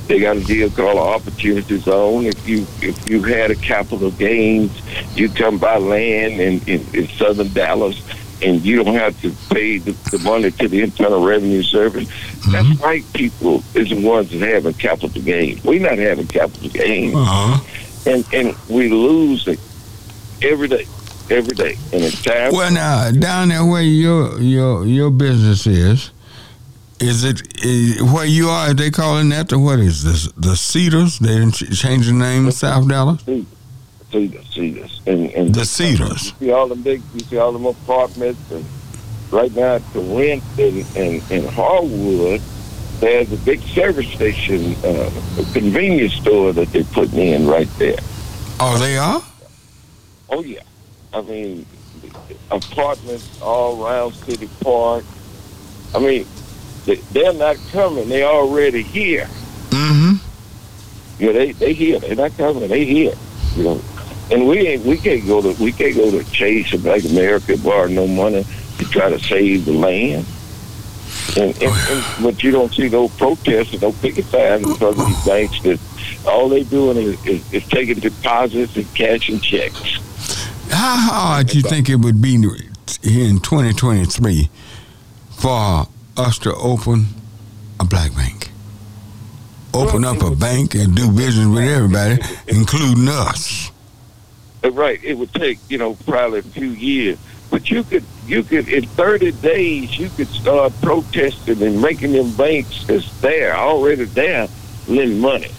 They got a deal called Opportunity Zone. If you if you had a capital gains, you come buy land in, in, in southern Dallas and you don't have to pay the, the money to the Internal Revenue Service. That's white people is the ones that having capital gain. We're not having capital gain, Uh-huh. And and we lose it every day. Every day. And it's time Well, now down there where your your your business is, is it is, where you are? They calling that the what is this? The Cedars? They didn't ch- change the name of South Dallas. Cedars, Cedars, and and The Cedars. You see all the big, you see all them apartments, and right now the rent in in, in Harwood, there's a big service station, uh, a convenience store that they're putting in right there. Oh, they are. Oh yeah, I mean apartments all around City Park. I mean, they, they're not coming; they already here. Mm-hmm. Yeah, they they here. They're not coming. They here. You know, and we ain't. We can't go to. We can't go to Chase and Bank America borrow no money to try to save the land. And, and, and but you don't see no protests and no picket signs because of these banks that all they doing is, is, is taking deposits and cashing checks. How hard do you think it would be in 2023 for us to open a black bank? Open up a bank and do business with everybody, including us. Uh, Right. It would take, you know, probably a few years. But you could, you could, in 30 days, you could start protesting and making them banks that's there, already there, lend money.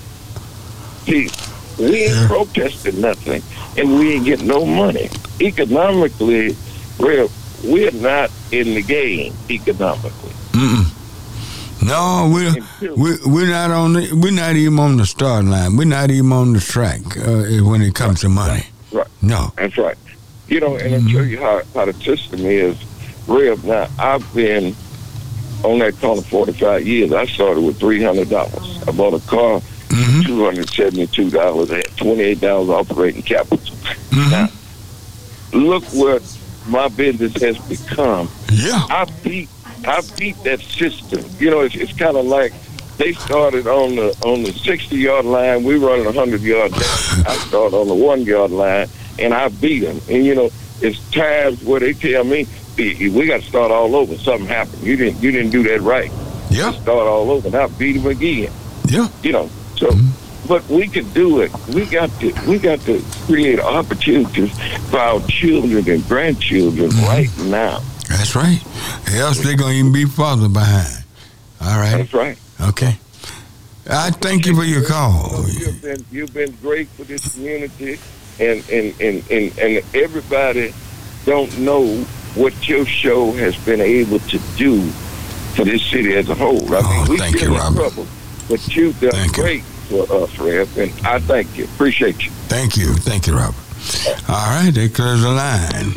See, we ain't protesting nothing, and we ain't getting no money. Economically, we're, we're not in the game economically. Mm-mm. No, we're Until- we, we're not on the we're not even on the start line. We're not even on the track uh, when it comes to money. Right. No. That's right. You know, and I'll show you how, how the system is. Real now, I've been on that corner 45 years. I started with $300. I bought a car, Mm-hmm. $272. I had $28 operating capital. Mm-hmm. Now, look what my business has become. Yeah. I beat I beat that system. You know, it's, it's kind of like they started on the on the 60 yard line. We running a 100 yard. I started on the one yard line, and I beat them. And you know, it's times where they tell me "We- got to start all over. Something happened. You didn't you didn't do that right. Yeah. Start all over. And I beat them again. Yeah. You know, so. Mm-hmm. But we could do it. We got to. We got to create opportunities for our children and grandchildren mm-hmm. right now. That's right. Else they're gonna even be farther behind. All right. That's right. Okay. I thank you for your call. You've been you've been great for this community, and and and and, and everybody don't know what your show has been able to do for this city as a whole. I Oh, mean, we thank you, Robert. trouble, but you've done Thank you. great for us, Rev, and I thank you. Appreciate you. Thank you. Thank you, Robert. All right, that clears the line.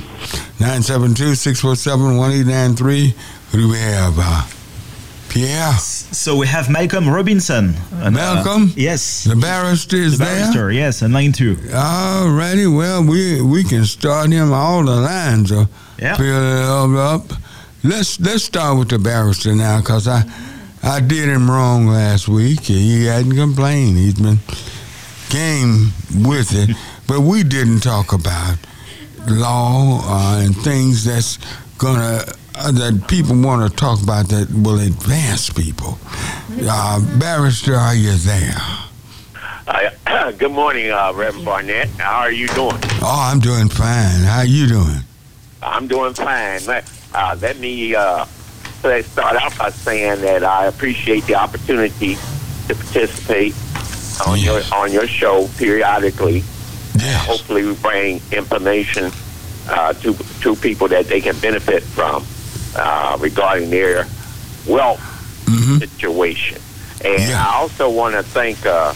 972-647-1893. Who do we have? Uh, Pierre, So we have Malcolm Robinson. And, uh, Malcolm? yes. the barrister is The there. barrister, yes, and line two. All righty. Well, we we can start him. All the lines are Yeah. filled up. Let's let's start with the barrister now, cause I I did him wrong last week. He hadn't complained. He's been game with it, but we didn't talk about law uh, and things that's gonna uh, that people want to talk about that will advance people. Uh, barrister, are you there? Uh, good morning, uh, Reverend Barnett. How are you doing? Oh, I'm doing fine. How are you doing? I'm doing fine. Let- Uh, let me uh, let's start out by saying that I appreciate the opportunity to participate on Yes. your on your show periodically. Yes. Hopefully, we bring information uh, to to people that they can benefit from uh, regarding their wealth hmm situation. And Yeah. I also want to thank uh,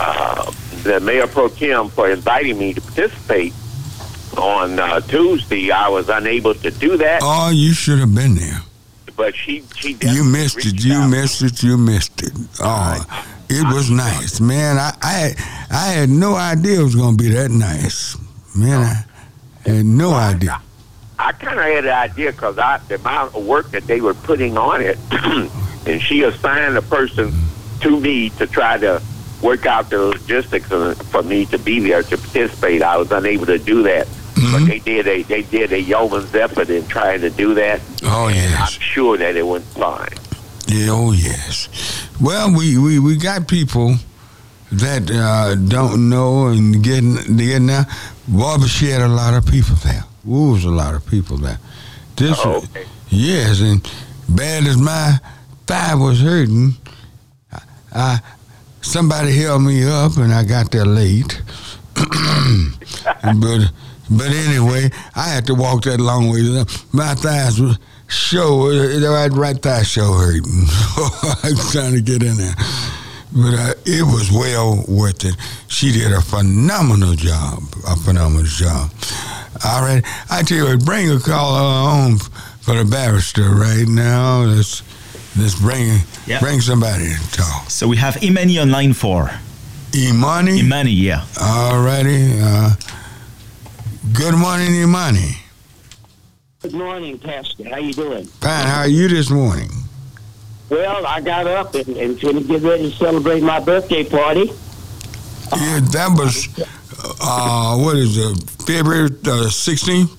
uh, the Mayor Pro Tem for inviting me to participate on uh, Tuesday. I was unable to do that, Oh, you should have been there. but she she You missed it. You out. missed it. You missed it. Oh, it was nice, man. I I, I had no idea it was gonna be that nice, man. I had no idea. I kind of had an idea because I the amount of work that they were putting on it, and she assigned a person to me to try to work out the logistics for me to be there to participate. I was unable to do that, but Mhm. they did a they did a yeoman's effort in trying to do that. Oh yes, I'm sure that it went fine. yeah, oh yes. Well, we we, we got people that uh, don't know and getting getting out. Barbara she had a lot of people there. Ooh, was a lot of people there. This Oh, okay. Yes, and bad as my thigh was hurting, I, I somebody held me up and I got there late. but but anyway, I had to walk that long way. My thighs were show the right right thigh show hurting. I was trying to get in there. But uh, it was well worth it. She did a phenomenal job, a phenomenal job. All right, I tell you what, bring a caller on for the barrister right now. Let's let's bring Yeah. bring somebody to talk. So we have Imani on line four. Imani. Imani, yeah. All righty. Uh, good morning, Imani. Good morning, Pastor. How you doing? Fine. How are you this morning? Well, I got up and, and to get ready to celebrate my birthday party. Yeah, that was uh, what is it? February sixteenth.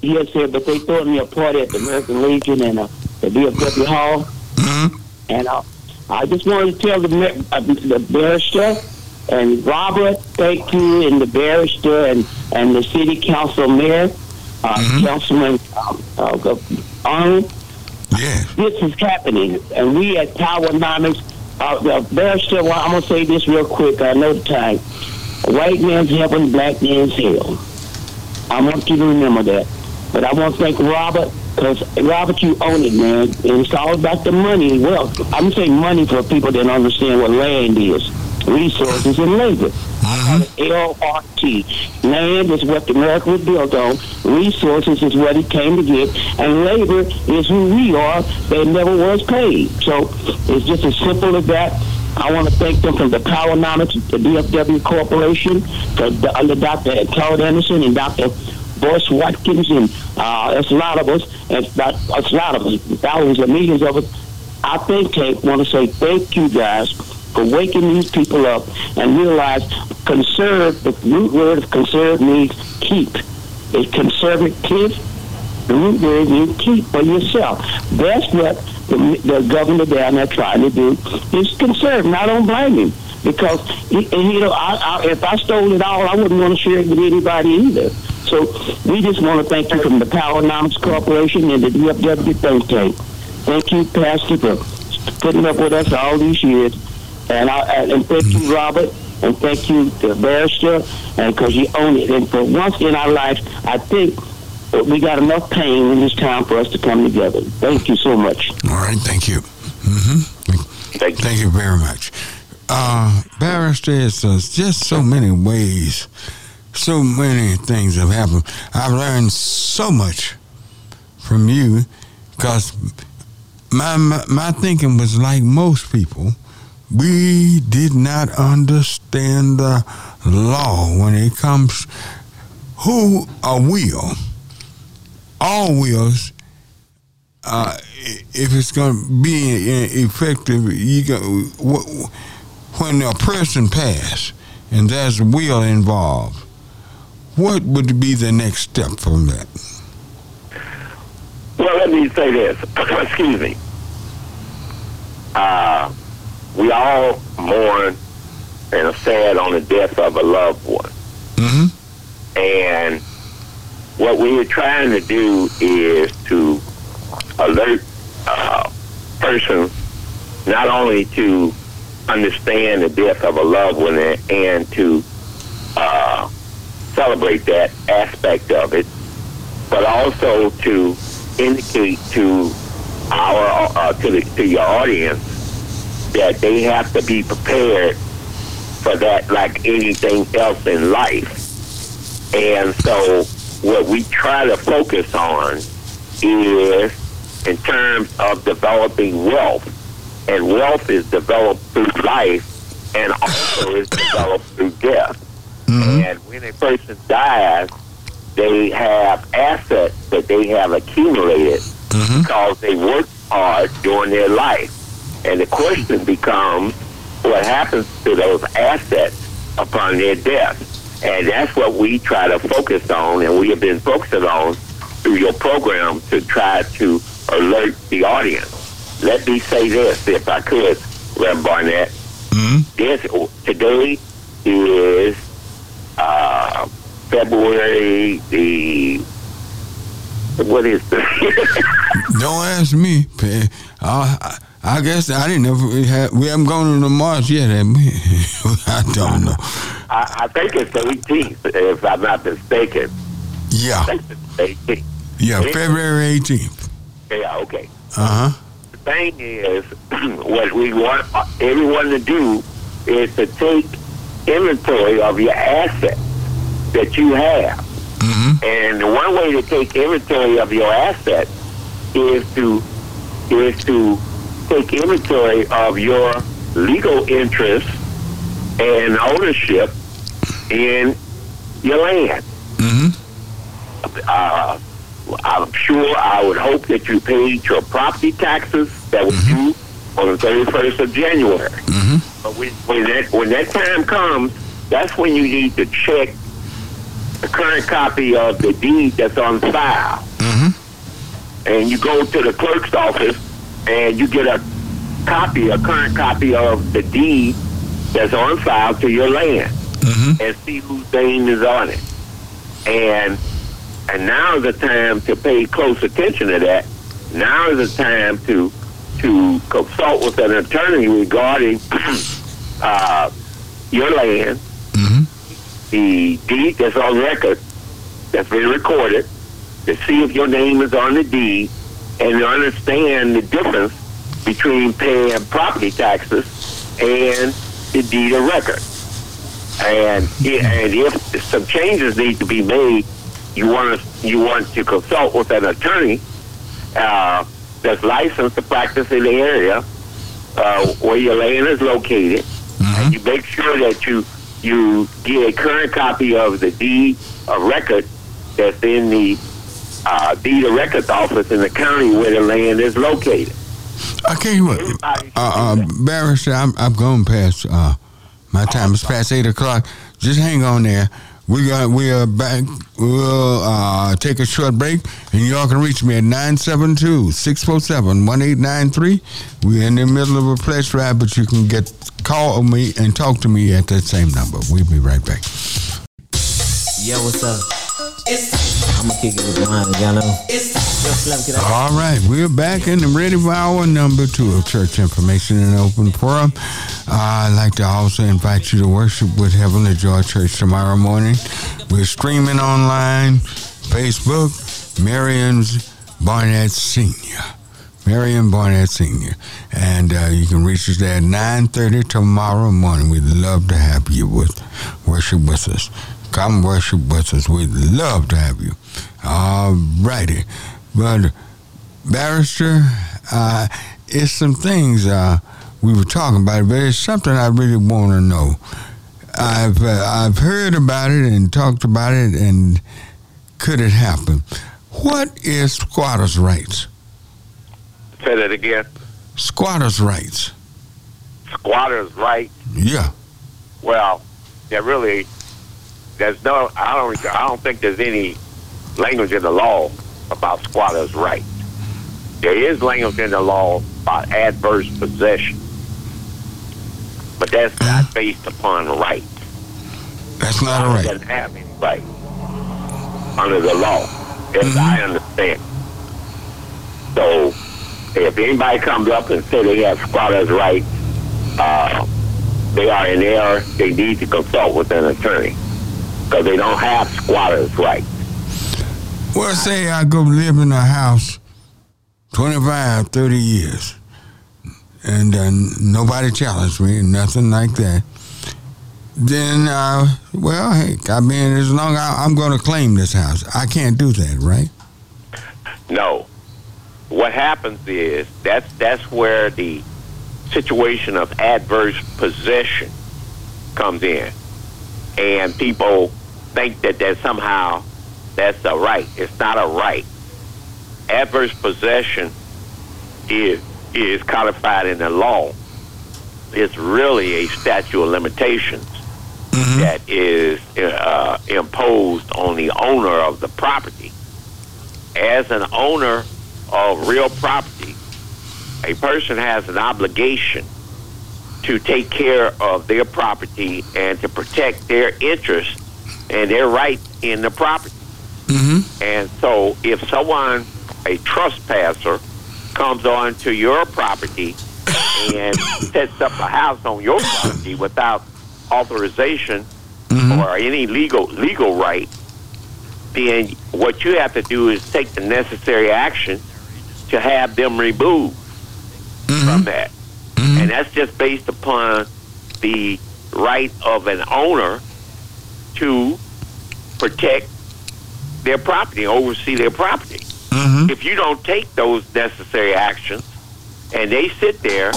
Yes, sir, but they threw me a party at the American Legion and uh, the VFW Hall. mm-hmm. And uh, I just wanted to tell the, uh, the barrister and Robert, thank you, and the barrister and, and the city council mayor, uh, Mhm. Councilman um, uh, Arnold. Yes. this is happening, and we at Powernomics, uh, the barrister, well, I'm going to say this real quick. I know the time. White man's heaven, black man's hell. I want you to remember that. But I want to thank Robert, because, Robert, you own it, man. And it's all about the money. Well, I'm saying money for people that understand what land is. Resources and labor. LRT. Land is what America was built on. Resources is what it came to get. And labor is who we are They never was paid. So it's just as simple as that. I want to thank them from the Powernomics, the DFW Corporation, for the, under Dr. Claude Anderson and Dr. Boyce Watkins, and uh, it's a lot of us, and it's a lot of us, thousands and millions of us. I think I want to say thank you guys for waking these people up and realize conserve, the root word of conserve means keep. It's conservative. The root word means keep for yourself. That's what the, the governor down there trying to do is conserve. I don't blame him because, and, you know, I, I, if I stole it all, I wouldn't want to share it with anybody either. So we just want to thank you from the Power Powernomics Corporation and the DFW think tank. Thank you, Pastor, for putting up with us all these years. And I and thank you, Robert, and thank you, the barrister, and because you own it. And for once in our lives, I think we got enough pain in this town for us to come together. Thank you so much. All right, thank you. hmm Thank you. Thank you very much. Uh, barrister, it's uh, just so many ways, so many things have happened. I've learned so much from you because my, my, my thinking was like most people. We did not understand the law when it comes who a will. All wills uh, if it's going to be effective, you go when a person pass and there's a will involved. What would be the next step from that? Well, let me say this. Excuse me. Uh, we all mourn and are sad on the death of a loved one. Mm-hmm. And what we are trying to do is to alert uh, person not only to understand the death of a loved one and, and to uh, celebrate that aspect of it, but also to indicate to our uh, to the to your audience that they have to be prepared for that like anything else in life. And so what we try to focus on is in terms of developing wealth. And wealth is developed through life and also is developed through death. Mm-hmm. And when a person dies, they have assets that they have accumulated mm-hmm. because they worked hard during their life. And the question becomes, what happens to those assets upon their death? And that's what we try to focus on, and we have been focusing on through your program to try to alert the audience. Let me say this, if I could, Reverend Barnett. Hmm. This today is uh, February the what is the Don't ask me. Uh, I, I guess I didn't know if we, had, we haven't gone to the Mars yet. have we? I don't know. I, I think it's the 18th, if I'm not mistaken. Yeah, I think it's 18th. yeah, February 18th. Yeah, okay. Uh huh. The thing is, what we want everyone to do is to take inventory of your assets that you have. Mm-hmm. And the one way to take inventory of your assets is to is to take inventory of your legal interest and ownership in your land. Mm-hmm. Uh, I'm sure I would hope that you paid your property taxes that was due on the 31st of January. Mm-hmm. But when, when that when that time comes, that's when you need to check the current copy of the deed that's on file. Mm-hmm. And you go to the clerk's office and you get a copy, a current copy of the deed that's on file to your land Mm-hmm. and see whose name is on it. And and now is the time to pay close attention to that. Now is the time to to consult with an attorney regarding uh, your land, Mm-hmm. the deed that's on record, that's been recorded, to see if your name is on the deed, and to understand the difference between paying property taxes and the deed of record. And and if some changes need to be made, you want to you want to consult with an attorney uh, that's licensed to practice in the area uh, where your land is located, and you make sure that you you get a current copy of the deed of record that's in the uh, deed of records office in the county where the land is located. I tell you what, uh, uh, Barrister, I'm, I'm going past uh, my time. It's past eight o'clock. Just hang on there. We got we are back. We'll uh, take a short break, and y'all can reach me at 972-647-1893. We're in the middle of a pledge drive, but you can get call me and talk to me at that same number. We'll be right back. Yo, what's up? All right, we're back in and ready for our number two of Church Information and Open Forum. I'd like to also invite you to worship with Heavenly Joy Church tomorrow morning. We're streaming online, Facebook, Marion's Barnett Senior. Marion Barnett Senior. And uh, you can reach us there at 9.30 tomorrow morning. We'd love to have you with worship with us. Come worship with us. We'd love to have you. All righty. But barrister, uh, it's some things uh, we were talking about, but it's something I really want to know. I've uh, I've heard about it and talked about it, and could it happen? What is squatters' rights? Say that again. Squatters' rights. Squatters' right. Yeah. Well, there really, there's no. I don't. I don't think there's any language in the law about squatters' rights. There is language in the law about adverse possession, but that's not based upon right. That's not a right. Doesn't have any right under the law, as I understand. So, if anybody comes up and say they have squatters' rights, uh, they are in error. They need to consult with an attorney because they don't have squatters' rights. Well, say I go live in a house 25, 30 years, and uh, nobody challenged me, nothing like that. Then, uh, well, hey, I mean, as long as I, I'm going to claim this house, I can't do that, right? No. What happens is that's that's where the situation of adverse possession comes in, and people think that that somehow that's a right. It's not a right. Adverse possession is is codified in the law. It's really a statute of limitations that is uh, imposed on the owner of the property. As an owner of real property, a person has an obligation to take care of their property and to protect their interests and they're right in the property. Mm-hmm. And so, if someone, a trespasser, comes onto your property and sets up a house on your property without authorization mm-hmm. or any legal legal right, then what you have to do is take the necessary action to have them removed mm-hmm. from that. Mm-hmm. And that's just based upon the right of an owner to protect their property, oversee their property. Mm-hmm. If you don't take those necessary actions and they sit there,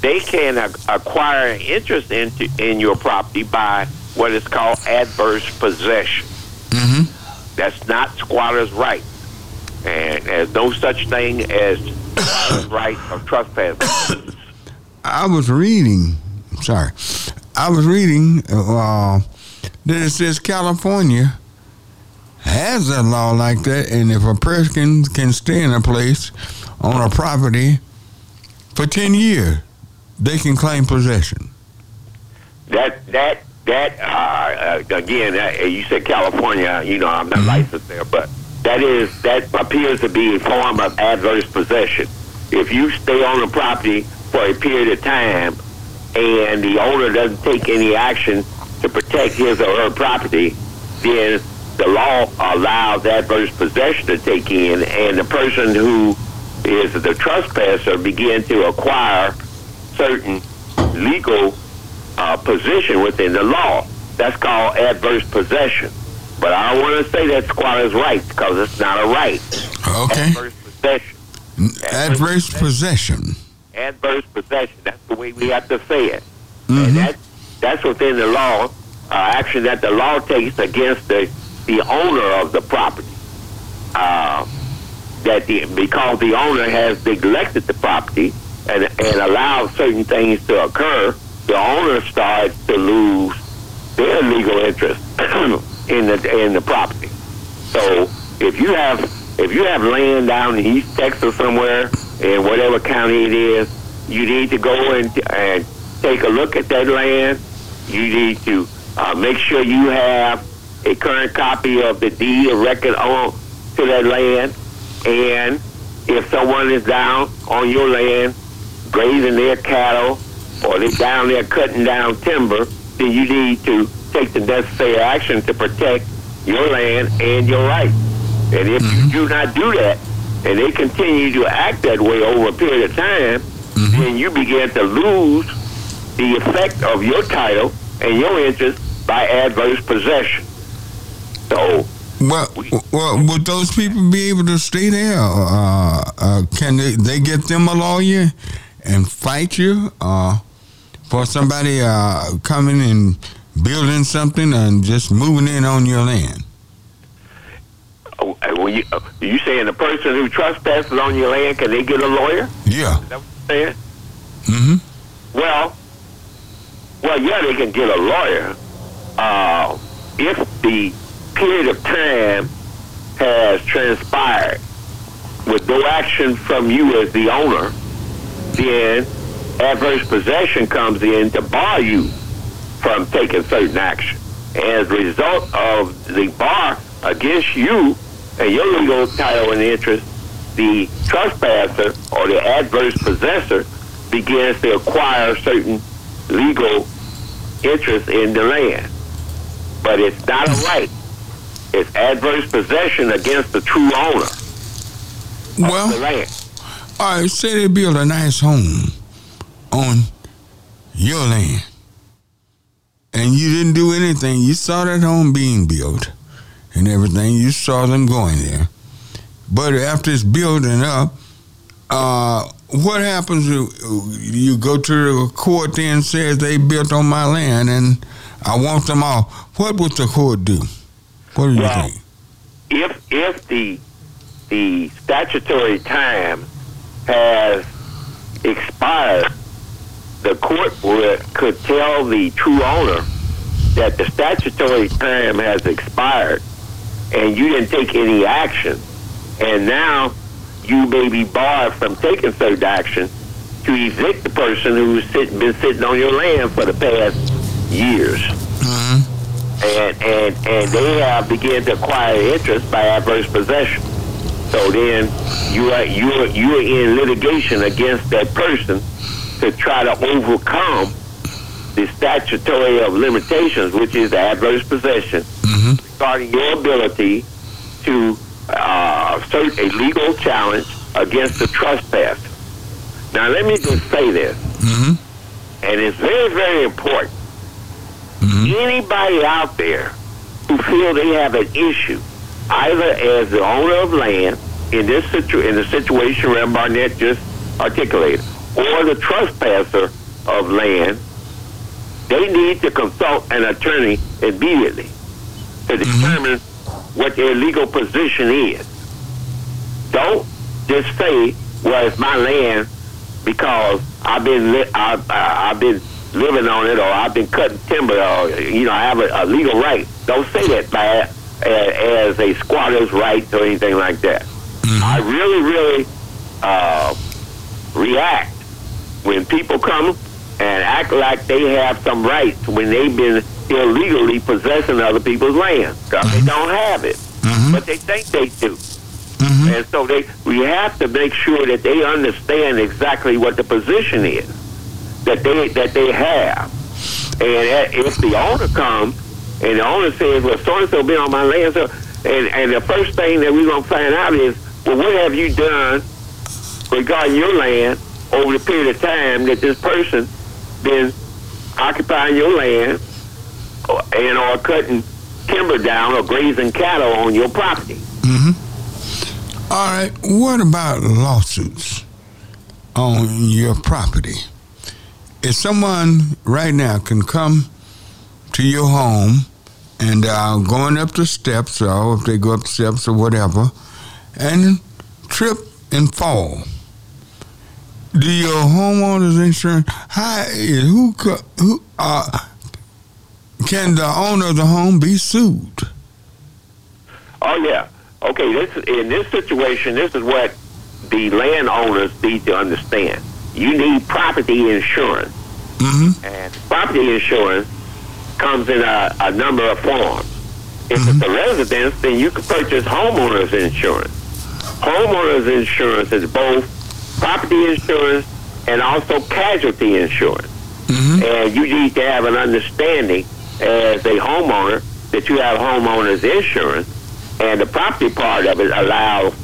they can acquire an interest into in your property by what is called adverse possession. Mm-hmm. That's not squatter's right. And there's no such thing as squatter's right of trespass. I was reading, sorry, I was reading uh, that it says California has a law like that, and if a person can stay in a place on a property for 10 years, they can claim possession. That that that uh, again, uh, you said California. You know, I'm not licensed there, but that is that appears to be a form of adverse possession. If you stay on a property for a period of time, and the owner doesn't take any action to protect his or her property, then the law allows adverse possession to take in, and the person who is the trespasser begin to acquire certain legal uh, position within the law. That's called adverse possession. But I don't want to say that squatter's right because it's not a right. Okay. Adverse possession. Adverse possession. Adverse possession. That's the way we have to say it. Mhm. And that, that's within the law, uh, action that the law takes against the, the owner of the property. Uh, that the, because the owner has neglected the property and, and allowed certain things to occur, the owner starts to lose their legal interest in the in the property. So if you have if you have land down in East Texas somewhere in whatever county it is, you need to go and and take a look at that land. You need to uh, make sure you have a current copy of the deed of record on to that land, And if someone is down on your land grazing their cattle or they're down there cutting down timber, then you need to take the necessary action to protect your land and your rights. And if you do not do that, and they continue to act that way over a period of time, then you begin to lose the effect of your title and your interest by adverse possession. So, Well, well, would those people be able to stay there? Uh, uh, can they, they get them a lawyer and fight you uh, for somebody uh, coming and building something and just moving in on your land? uh, when you, uh, you saying the person who trespasses on your land, can they get a lawyer? Yeah. Is that what you're saying? Mm-hmm. Well, well, yeah, they can get a lawyer uh, if the period of time has transpired with no action from you as the owner. Then adverse possession comes in to bar you from taking certain action. As a result of the bar against you and your legal title and interest, the trespasser or the adverse possessor begins to acquire certain legal interest in the land. But it's not a right. It's adverse possession against the true owner of the Well, land. all right, say they build a nice home on your land and you didn't do anything. You saw that home being built and everything. You saw them going there. But after it's building up, uh, what happens? if you go to the court then and says they built on my land and I want them off. What would the court do? What do you Well, think? if if the the statutory time has expired, the court would could tell the true owner that the statutory time has expired and you didn't take any action, and now you may be barred from taking certain action to evict the person who's sit, been sitting on your land for the past years Mhm. and and and they have begun to acquire interest by adverse possession. So then you are you are you are in litigation against that person to try to overcome the statutory of limitations, which is the adverse possession, Mhm. regarding your ability to assert a legal challenge against the trespasser. Now, let me just say this, Mhm. and it's very, very important Mhm. anybody out there who feel they have an issue, either as the owner of land in this situ- in the situation Ram Barnett just articulated, or the trespasser of land, they need to consult an attorney immediately to determine what their legal position is. Don't just say, "Well, it's my land," because I've been li- I've, uh, I've been living on it, or I've been cutting timber, or you know, I have a, a legal right. Don't say that by uh, as a squatter's right or anything like that. I really, really uh, react when people come and act like they have some rights when they've been illegally possessing other people's land. 'Cause They don't have it, Mhm. but they think they do. Mhm. And so they, we have to make sure that they understand exactly what the position is that they that they have. And if the owner comes and the owner says, "Well, so and so been on my land," so and and the first thing that we're gonna find out is, well, what have you done regarding your land over the period of time that this person has been occupying your land or, and or cutting timber down or grazing cattle on your property? Mm-hmm. All right. What about lawsuits on your property? If someone right now can come to your home and uh, going up the steps, or if they go up the steps or whatever, and trip and fall, do your homeowner's insurance? How, who who uh, can the owner of the home be sued? Oh yeah. Okay. This in this situation, this is what the landowners need to understand. You need property insurance, Mm-hmm. and property insurance comes in a, a number of forms. If it's a residence, then you can purchase homeowners insurance. homeowners insurance is both property insurance and also casualty insurance. And you need to have an understanding as a homeowner that you have homeowners insurance, and the property part of it allows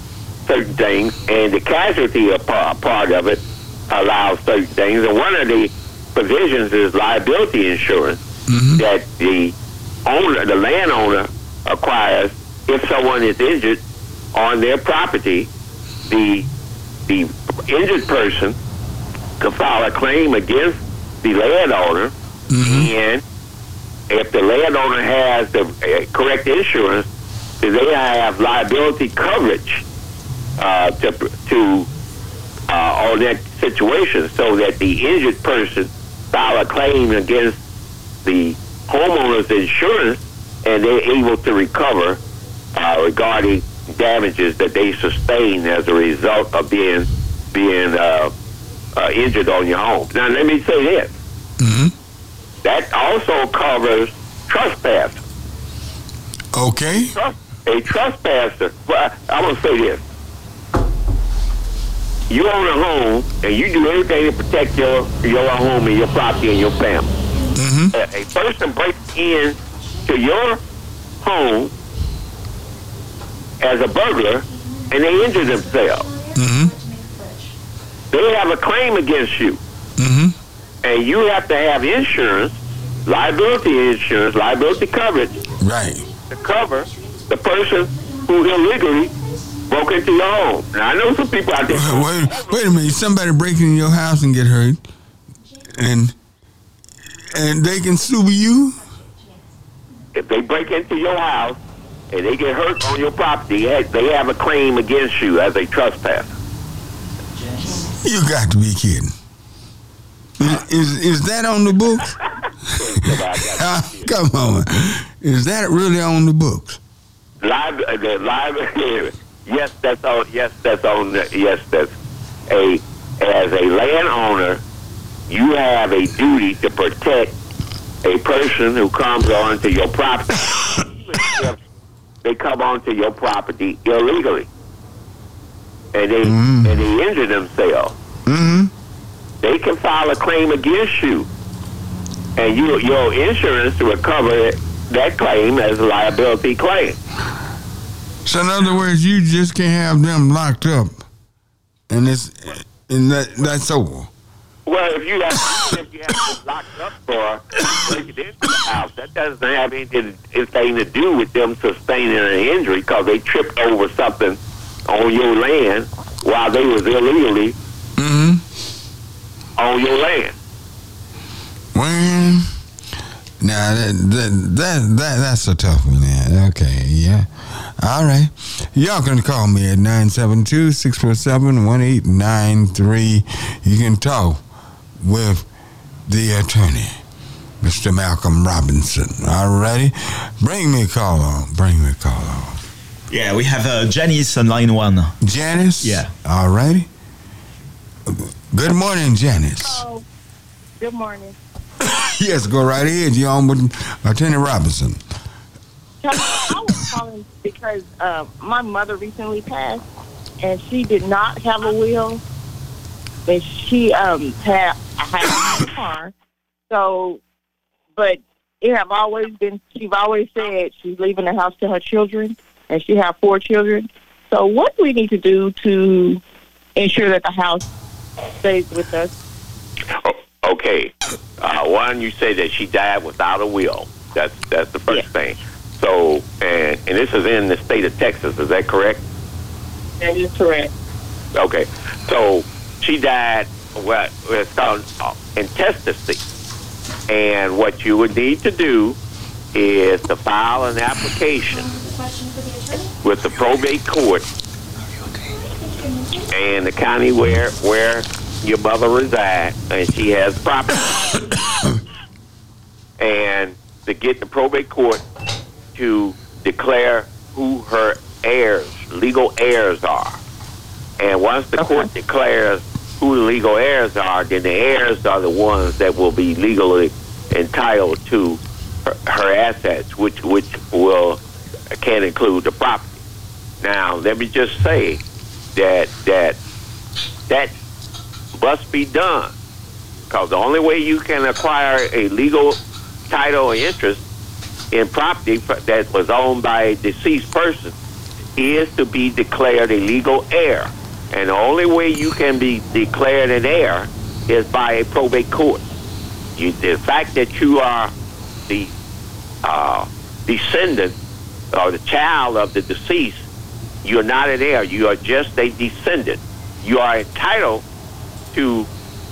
certain things, and the casualty pa- part of it allows certain things. And one of the provisions is liability insurance that the owner, the landowner, acquires if someone is injured on their property. The the injured person can file a claim against the landowner, and if the landowner has the uh, correct insurance, they have liability coverage uh, to to uh, on that situation, so that the injured person file a claim against the homeowner's insurance, and they're able to recover uh, regarding damages that they sustain as a result of being being uh, uh, injured on your home. Now, let me say this: that also covers trespass. Okay. A trespasser. Well, I'm gonna say this: you own a home, and you do everything to protect your your home and your property and your family. Mm-hmm. A, a person breaks in to your home as a burglar, and they injure themselves. Mm-hmm. They have a claim against you, mm-hmm. and you have to have insurance, liability insurance, liability coverage Right. to cover the person who illegally broke into your home. Now I know some people out there. Wait, wait a minute. Somebody break in your house and get hurt, and and they can sue you. If they break into your house and they get hurt on your property, they have- a claim against you as a trespasser. You got to be kidding. Is is, is that on the books? Ah, Come on, is that really on the books? Live, uh, the live. yes, that's on. Yes, that's on. the- Yes, that's a. As a landowner, you have a duty to protect a person who comes onto your property. they come onto your property illegally, and they and they injure themselves. Mm-hmm. They can file a claim against you, and you, your insurance will cover that claim as a liability claim. So in other words, you just can't have them locked up, and it's and that that's over. Well, if you have if you have them locked up for breaking into the house, that doesn't have anything, anything to do with them sustaining an injury because they tripped over something on your land while they was illegally Mm-hmm. on your land. Well, now that, that that that that's a tough one. Man. Okay, yeah. All right. Y'all can call me at 972-647-1893. You can talk with the attorney, Mr. Malcolm Robinson. All righty. Bring me a call on. Bring me a call on. Yeah, we have uh, Janice on line one. Janice? Yeah. All righty. Good morning, Janice. Oh, good morning. Yes, go right ahead. You're on with Attorney Robinson. I was calling because uh, my mother recently passed, and she did not have a will, and she um had had a car, so, but it have always been. She's always said she's leaving the house to her children, and she have four children. So, what do we need to do to ensure that the house stays with us? Okay. Uh, one, you say that she died without a will. That's that's the first thing. So, and and this is in the state of Texas. Is that correct? That is correct. Okay. So she died. What it's called uh, intestacy. And what you would need to do is to file an application with the probate court and the county where where your mother resides, and she has property. and to get the probate court to declare who her heirs, legal heirs are. And once the court declares who the legal heirs are, then the heirs are the ones that will be legally entitled to her, her assets, which which will can include the property. Now, let me just say that that that must be done because the only way you can acquire a legal title or interest in property that was owned by a deceased person is to be declared a legal heir. And the only way you can be declared an heir is by a probate court. You, the fact that you are the uh, descendant or the child of the deceased, you're not an heir. You are just a descendant. You are entitled to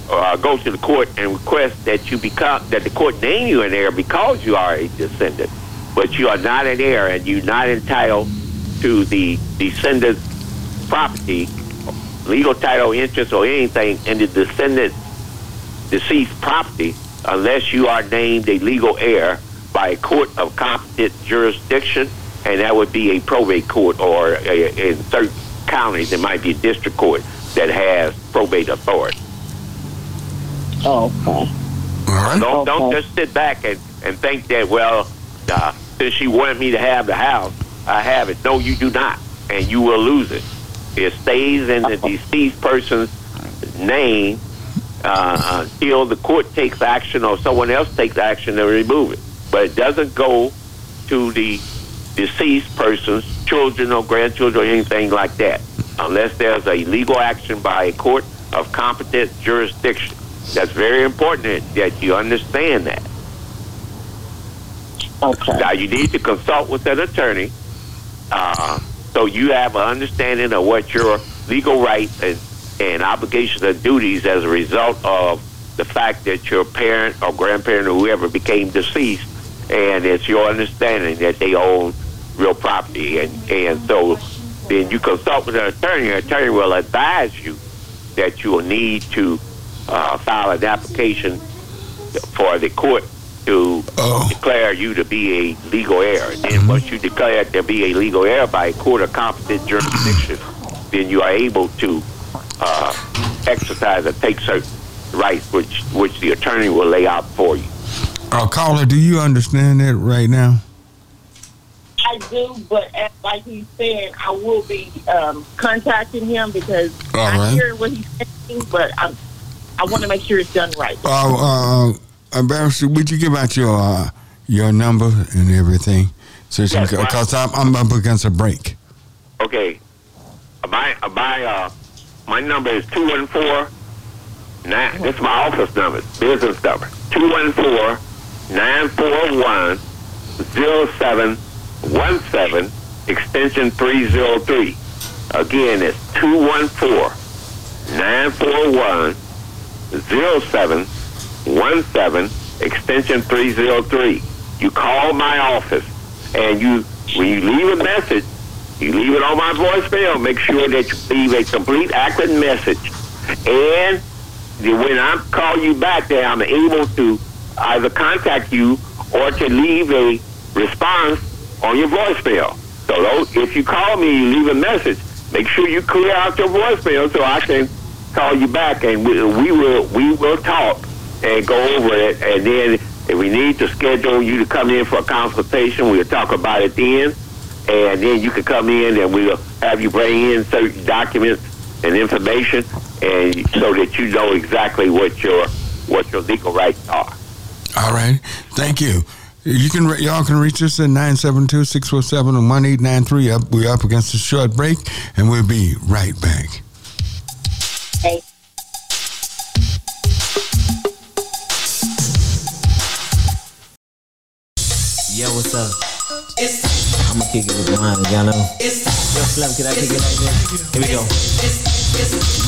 uh, go to the court and request that you become that the court name you an heir because you are a descendant, but you are not an heir and you're not entitled to the descendant's property, legal title, interest, or anything in the descendant deceased property unless you are named a legal heir by a court of competent jurisdiction, and that would be a probate court or a, in certain counties it might be a district court that has probate authority. Oh, okay. All right. Don't don't just sit back and, and think that well, uh, since she wanted me to have the house, I have it. No, you do not, and you will lose it. It stays in the deceased person's name uh, until the court takes action or someone else takes action to remove it. But it doesn't go to the deceased person's children or grandchildren or anything like that, unless there's a legal action by a court of competent jurisdiction. That's very important that you understand that. Okay. Now you need to consult with an attorney, uh, so you have an understanding of what your legal rights and, and obligations and duties as a result of the fact that your parent or grandparent or whoever became deceased, and it's your understanding that they own real property, and and so then you consult with an attorney. An attorney will advise you that you will need to uh, file an application for the court to Oh. declare you to be a legal heir. And then once you declare to be a legal heir by a court of competent jurisdiction, then you are able to uh, exercise and take certain rights which which the attorney will lay out for you. Uh, caller, do you understand that right now? I do, but as, like he's saying, I will be um, contacting him because All I right. hear what he's saying, but I'm, I want to make sure it's done right. Uh, uh, Ambassador, would you give out your uh, your number and everything? So Yes, right. because I'm, I'm up against a break. Okay, my my uh my number is two one four nine. This is my office number, business number two one four nine four one zero seven one seven extension three zero three. Again, it's two one four nine four one zero seven one seven extension three zero three. You call my office and you when you leave a message, you leave it on my voicemail. Make sure that you leave a complete, accurate message, and when I call you back, then I'm able to either contact you or to leave a response on your voicemail. So if you call me, you leave a message. Make sure you clear out your voicemail so I can call you back, and we, we will we will talk and go over it. And then if we need to schedule you to come in for a consultation, we'll talk about it then. And then you can come in and we'll have you bring in certain documents and information, and so that you know exactly what your what your legal rights are. All right. Thank you. You can y'all can reach us at 972-647-1893. Up we're up against a short break and we'll be right back. Hey. Yo, what's up? I'm gonna kick it with mine, y'all know. Yo, Slim, can I kick it like this? Here we go.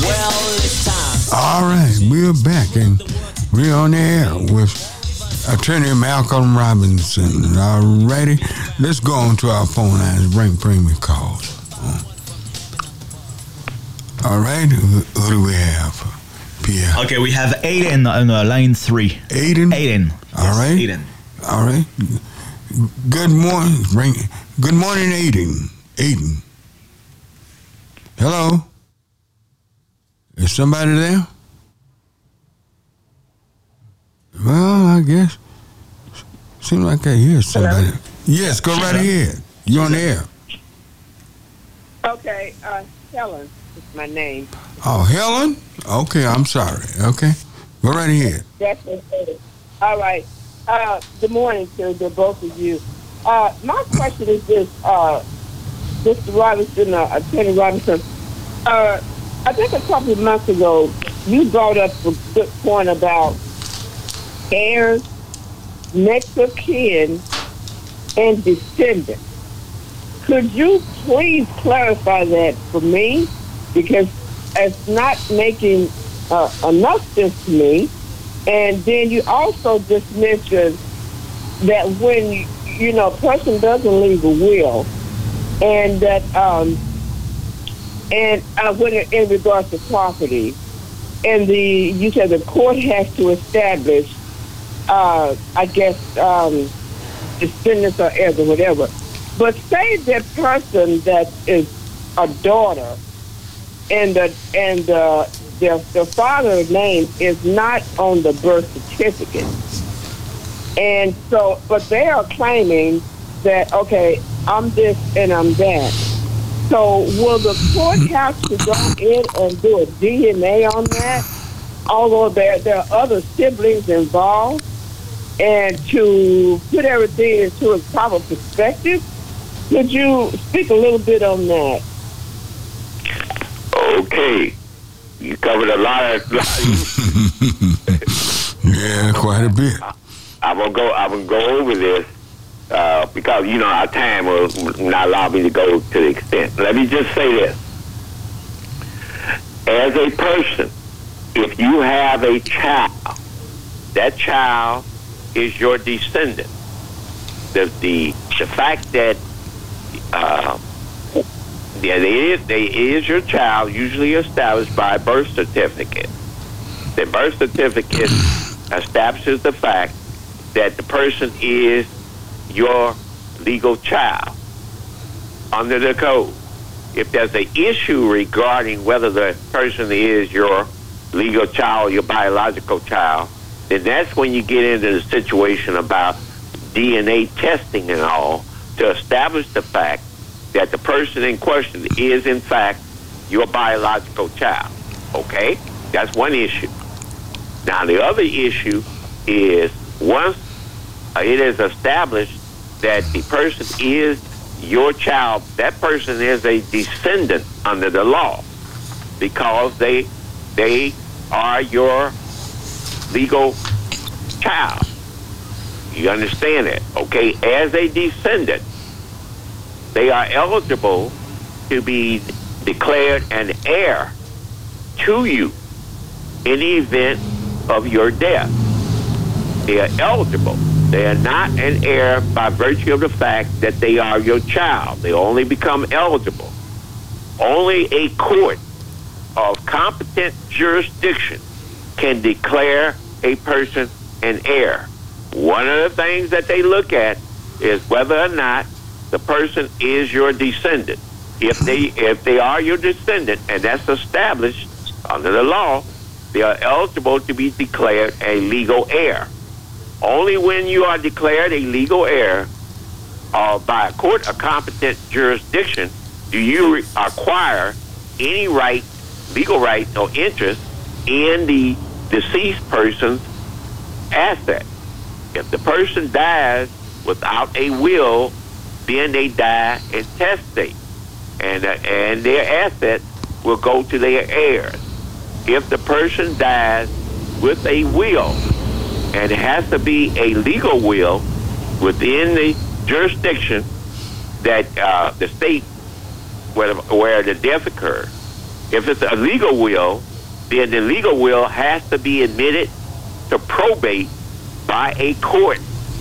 Well, it's time. All right, we're back and we're on the air with Attorney Malcolm Robinson. All righty, let's go on to our phone lines. Bring premium calls. All right, who, who do we have? Pierre. Okay, we have Aiden on uh, line three. Aiden. Aiden. All Yes, right. Aiden. All right. Good morning. Bring. Good morning, Aiden. Aiden. Hello. Is somebody there? Well, I guess. Seems like I hear somebody. Yes, go right ahead. You're on the air. Okay, uh, Helen, is my name. Oh, Helen? Okay, I'm sorry. Okay. Go right ahead. That's okay. All right. Uh, good morning to the both of you. Uh, my question is this, uh, Mr. Robinson, uh, Attorney Robinson. Uh, I think a couple of months ago, you brought up a good point about heirs, next of kin, and descendants. Could you please clarify that for me? Because it's not making uh, enough sense to me. And then you also just mentioned that when you, know a person doesn't leave a will, and that um, and uh, when in regards to property, and the you said the court has to establish, uh, I guess, um, descendants or heirs or whatever. But say that person that is a daughter, and the and the their, their father's name is not on the birth certificate. And so, but they are claiming that, okay, I'm this and I'm that. So will the court have to go in and do a DNA on that? Although there, there are other siblings involved, and to put everything into its proper perspective, could you speak a little bit on that? Okay. You covered a lot of. yeah, quite a bit. I'm gonna go. I'm gonna go over this uh, because you know our time will not allow me to go to the extent. Let me just say this: as a person, if you have a child, that child is your descendant. The the the fact that uh, yeah, they is, they is your child, usually established by a birth certificate. The birth certificate establishes the fact that the person is your legal child under the code. If there's an issue regarding whether the person is your legal child, your biological child, then that's when you get into the situation about DNA testing and all to establish the fact that the person in question is in fact your biological child. Okay? That's one issue. Now the other issue is once uh, it is established that the person is your child, that person is a descendant under the law because they they are your legal child. You understand that? Okay, as a descendant, they are eligible to be declared an heir to you in the event of your death. They are eligible. They are not an heir by virtue of the fact that they are your child. They only become eligible. Only a court of competent jurisdiction can declare a person an heir. One of the things that they look at is whether or not the person is your descendant. If they if they are your descendant and that's established under the law, they are eligible to be declared a legal heir. Only when you are declared a legal heir uh, by a court of competent jurisdiction do you re- acquire any right, legal right or interest in the deceased person's asset. If the person dies without a will, then they die intestate, and uh, and their assets will go to their heirs. If the person dies with a will, and it has to be a legal will within the jurisdiction that uh, the state where, where the death occurred. If it's a legal will, then the legal will has to be admitted to probate by a court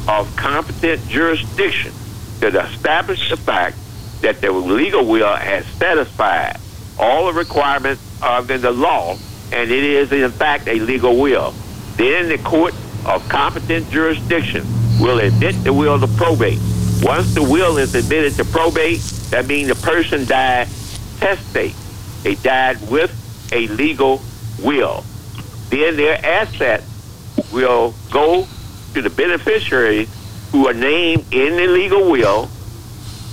of competent jurisdiction to establish the fact that the legal will has satisfied all the requirements of the law, and it is in fact a legal will. Then the court of competent jurisdiction will admit the will to probate. Once the will is admitted to probate, that means the person died testate. They died with a legal will. Then their assets will go to the beneficiaries who are named in the legal will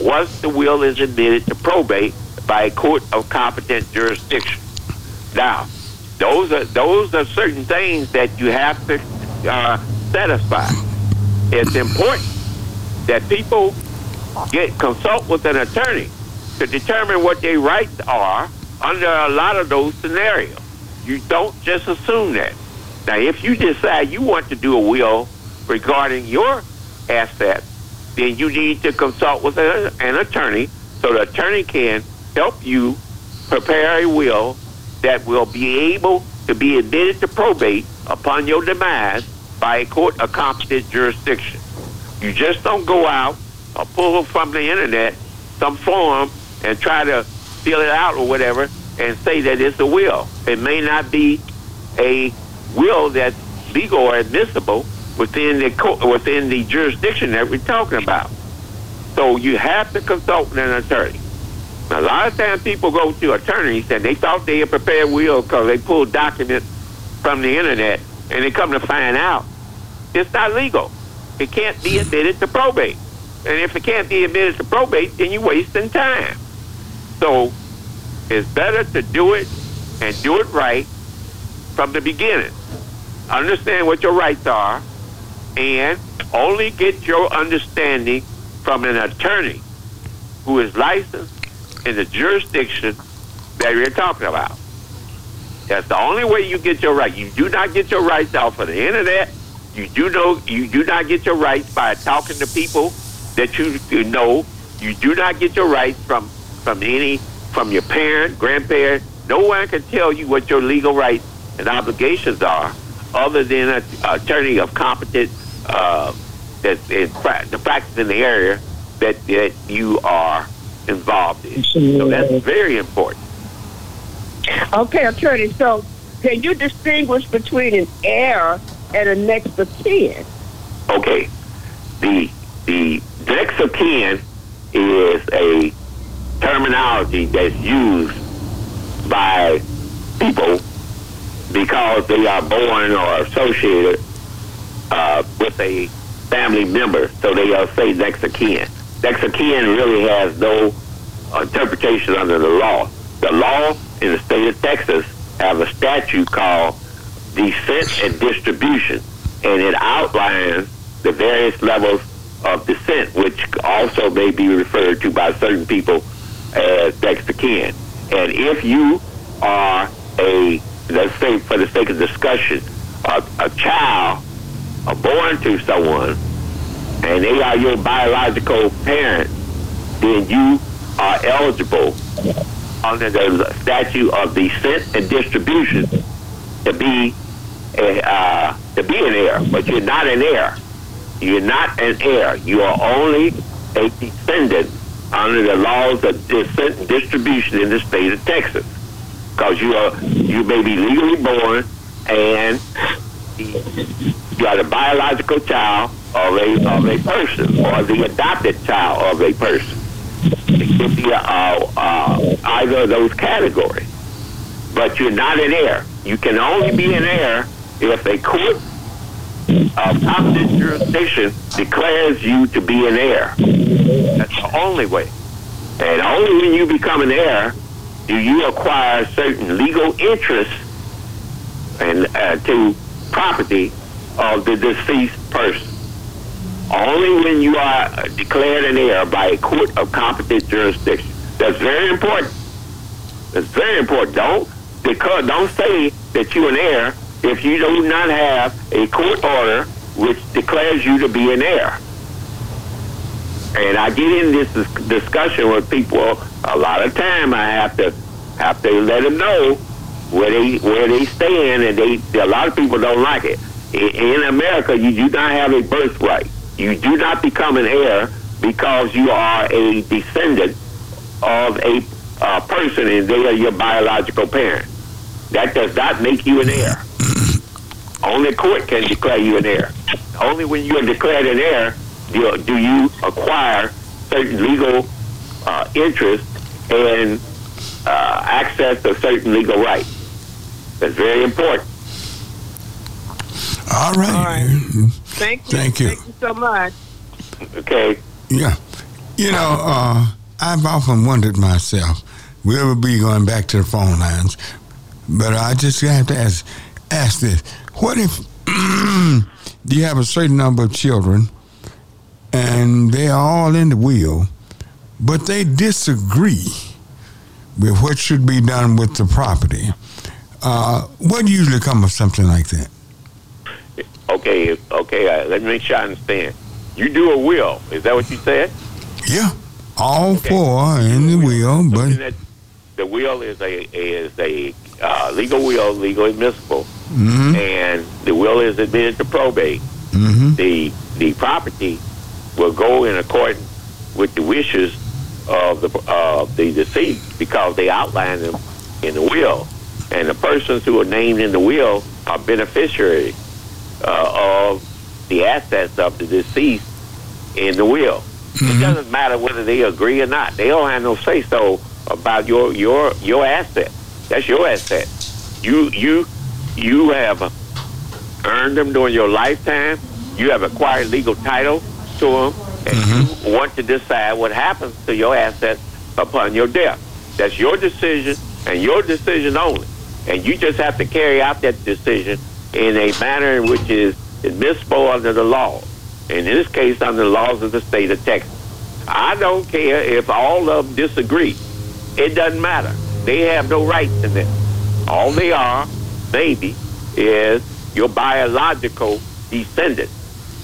once the will is admitted to probate by a court of competent jurisdiction. Now, those are those are certain things that you have to uh, satisfy. It's important that people get consult with an attorney to determine what their rights are under a lot of those scenarios. You don't just assume that. Now, if you decide you want to do a will regarding your assets, then you need to consult with a, an attorney so the attorney can help you prepare a will that will be able to be admitted to probate upon your demise by a court of competent jurisdiction. You just don't go out or pull from the internet some form and try to fill it out or whatever and say that it's a will. It may not be a will that's legal or admissible within the within the jurisdiction that we're talking about. So you have to consult an attorney. Now, a lot of times people go to attorneys and they thought they had prepared will because they pulled documents from the internet and they come to find out it's not legal. It can't be admitted to probate. And if it can't be admitted to probate, then you're wasting time. So it's better to do it and do it right from the beginning. Understand what your rights are and only get your understanding from an attorney who is licensed in the jurisdiction that you're talking about. That's the only way you get your right. You do not get your rights off of the internet. You do know you do not get your rights by talking to people that you know. You do not get your rights from from any from your parent, grandparent. No one can tell you what your legal rights and obligations are, other than an attorney of competent uh, that is the practice in the area that that you are involved in. So that's very important. Okay, attorney. So, can you distinguish between an heir and a next of kin? Okay, the the next of kin is a terminology that's used by people because they are born or associated uh, with a family member, so they uh, say next of kin. Next of kin really has no interpretation under the law. The law in the state of Texas have a statute called descent and distribution, and it outlines the various levels of descent, which also may be referred to by certain people as next of kin. And if you are a, let's say for the sake of discussion, a, a child are born to someone and they are your biological parent, then you are eligible under the statute of descent and distribution to be a, uh, to be an heir, but you're not an heir. You're not an heir. You are only a descendant under the laws of descent and distribution in the state of Texas, because you are you may be legally born and you are the biological child of a of a person or the adopted child of a person. It could be uh, either of those categories. But you're not an heir. You can only be an heir if a court of competent jurisdiction declares you to be an heir. That's the only way. And only when you become an heir do you acquire certain legal interests and uh, to property of the deceased person. Only when you are declared an heir by a court of competent jurisdiction. That's very important. That's very important. Don't because don't say that you're an heir if you do not have a court order which declares you to be an heir. And I get in this discussion with people a lot of time. I have to have to let them know where they where they stand, and they a lot of people don't like it. In America, you do not have a birthright. You do not become an heir because you are a descendant of a uh, person, and they are your biological parent. That does not make you an heir. Only court can declare you an heir. Only when you are declared an heir do, do you acquire certain legal uh, interest and uh, access to certain legal rights. That's very important. All right. All right. Thank you. Thank you. Thank you so much. Okay. Yeah. You know, uh, I've often wondered myself, we'll be going back to the phone lines. But I just have to ask, ask this: What if you have a certain number of children, and they are all in the will, but they disagree with what should be done with the property? Uh, what usually comes of something like that? Okay, okay. Uh, let me make sure I understand. You do a will. Is that what you said? Yeah, all four in the will, but that the will is a is a uh, legal will, legal admissible, Mhm. and the will is admitted to probate. Mhm. The the property will go in accordance with the wishes of the of the deceased because they outline them in the will, and the persons who are named in the will are beneficiaries uh, of the assets of the deceased in the will. It doesn't matter whether they agree or not. They don't have no say so about your your your asset. That's your asset. You you you have earned them during your lifetime. You have acquired legal title to them, and mm-hmm. you want to decide what happens to your assets upon your death. That's your decision and your decision only. And you just have to carry out that decision in a manner in which is admissible under the law. In this case, under the laws of the state of Texas. I don't care if all of them disagree. It doesn't matter. They have no rights in this. All they are, maybe, is your biological descendant.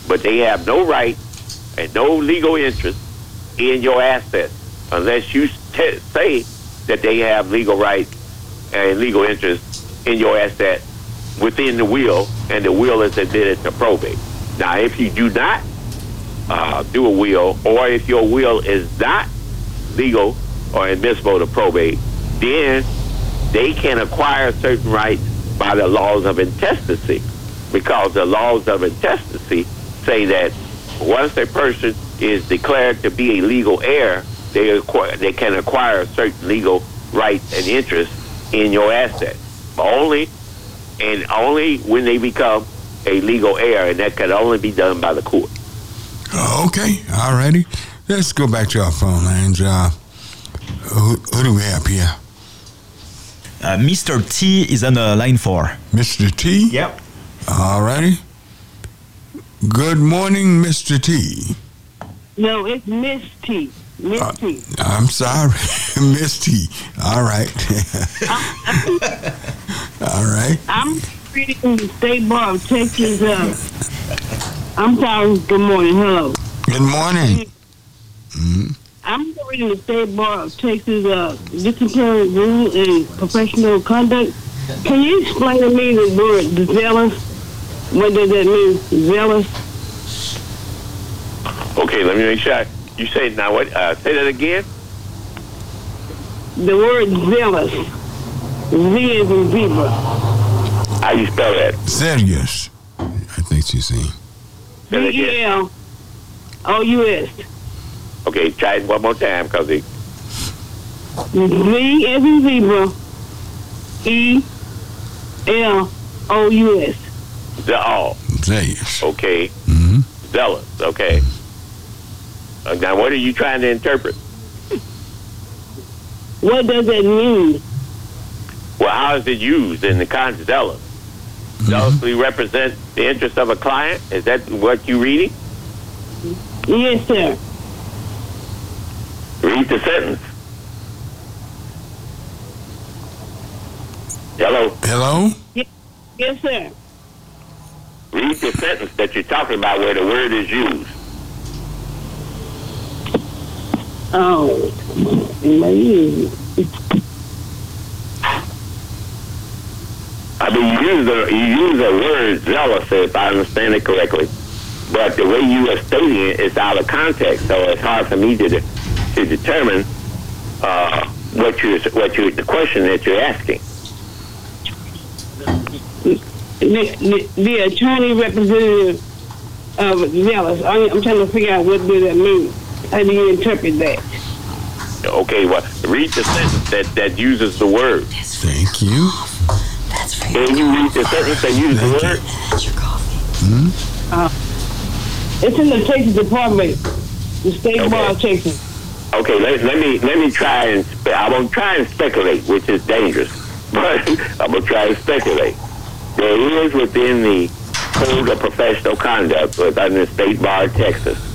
But they have no right and no legal interest in your assets unless you t- say that they have legal rights and legal interest in your asset within the will, and the will is admitted to probate. Now, if you do not uh, do a will, or if your will is not legal or admissible to probate, then they can acquire certain rights by the laws of intestacy, because the laws of intestacy say that once a person is declared to be a legal heir, they acquire, they can acquire certain legal rights and interests in your asset. Only and only when they become a legal heir, and that can only be done by the court. Okay, alrighty. Let's go back to our phone lines. Uh, who, who do we have here? Uh, Mr. T is on uh, line four. Mr. T? Yep. Alrighty. Good morning, Mr. T. No, it's Miss T. Miss Uh, T. I'm sorry, Miss T. All right. All right. I'm reading the State Bar of Texas. Uh, I'm sorry. Good morning. Hello. Good morning. Mhm. I'm reading the State Bar of Texas uh, disciplinary rule and professional conduct. Can you explain to me the word zealous? What does that mean? Zealous? Okay, let me make sure. I- You say now what? Uh, say that again. The word zealous. Z is in zebra. How you spell that? Serious. I think she's saying. Z E L O U S. Okay, try it one more time, cause it. Z as in zebra. E L O U S. The all. Zealous. Okay. Mhm. Zealous. Okay. Uh, now, what are you trying to interpret? What does that mean? Well, how is it used in the context? Zealous. Zealously represent the interest of a client. Is that what you reading? Yes, sir. Read the sentence. Hello. Hello? Yes, sir. Read the sentence that you're talking about where the word is used. Oh, man. I mean, you use the you use the word zealous, if I understand it correctly, but the way you are stating it is out of context, so it's hard for me to de- to determine uh, what you what you the question that you're asking. The, the, the attorney representative of zealous. I, I'm trying to figure out what does that mean. How do you interpret that? Okay, well, read the sentence that that uses the word. Thank you. Can you read the sentence that uses the word? Uh, it's in the Texas Department, the State Bar of Texas. Okay, let, let me let me try and spe- I won't try and speculate, which is dangerous, but I'm gonna try and speculate. There is within the Code of Professional Conduct within the State Bar of Texas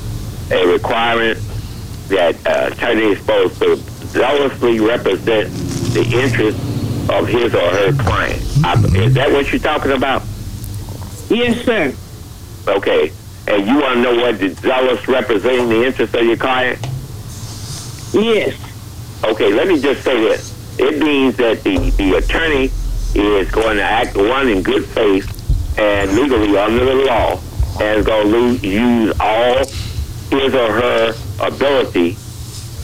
a requirement that uh, attorney is supposed to zealously represent the interests of his or her client. I, is that what you're talking about? Yes, sir. Okay, and you want to know what the zealous representing the interests of your client? Yes. Okay, let me just say this. It means that the, the attorney is going to act one in good faith and legally under the law and is going to lo- use all his or her ability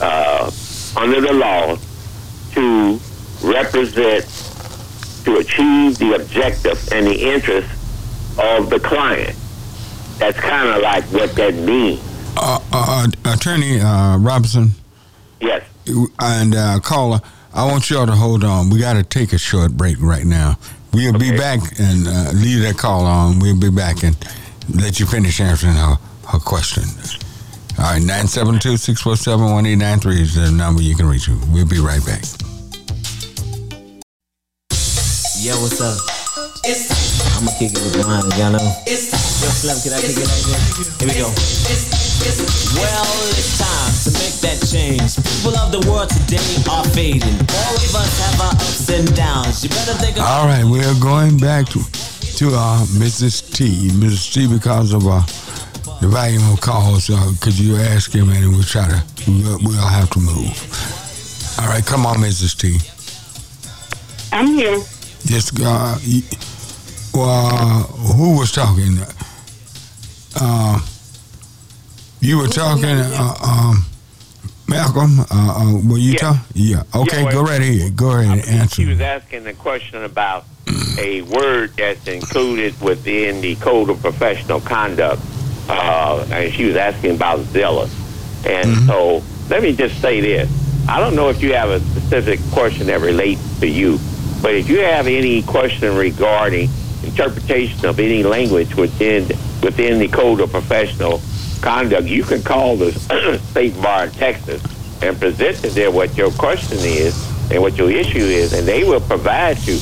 uh, under the law to represent, to achieve the objective and the interest of the client. That's kind of like what that means. Uh, uh, Attorney uh, Robinson Yes. and uh, caller, I want y'all to hold on. We got to take a short break right now. We'll be back and uh, leave that call on. We'll be back and let you finish answering her, her question. All right, 972 647 1893 is the number you can reach. We'll be right back. Yo, what's up? It's I'ma kick it with mine, y'all know. Yo, Slim, can I kick it like this? Here we go. Well, it's time to make that change. People of the world today are fading. All of us have our ups and downs. You better think of All right, we are going back to to uh, Mrs. T. Mrs. T, because of uh, the volume of calls, uh, could you ask him and we'll try to, we'll, we'll have to move. All right, come on, Mrs. T. I'm here. Just, uh, y- well, who was talking? Uh, you were talking, uh, um, Malcolm. Uh, uh, were you Yeah. talking? Yeah. Okay, Yeah, go right ahead. Go ahead and answer. She was asking the question about a word that's included within the Code of Professional Conduct, uh, and she was asking about zealous. And so, let me just say this: I don't know if you have a specific question that relates to you, but if you have any question regarding interpretation of any language within within the Code of Professional Conduct, you can call the State Bar of Texas and present to them what your question is and what your issue is, and they will provide you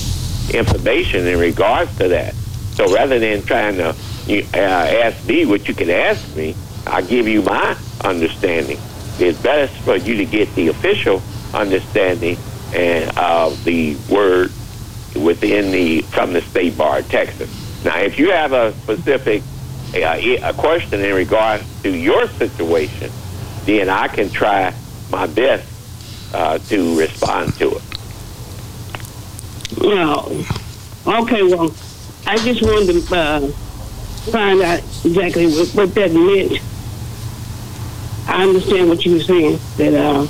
information in regards to that. So rather than trying to uh, ask me what you can ask me, I give you my understanding. It's best for you to get the official understanding and of the word within the from the state bar of Texas. Now, if you have a specific uh, a question in regards to your situation, then I can try my best uh, to respond to it. No. Okay, well, I just wanted to uh, find out exactly what, what that meant. I understand what you were saying, that uh,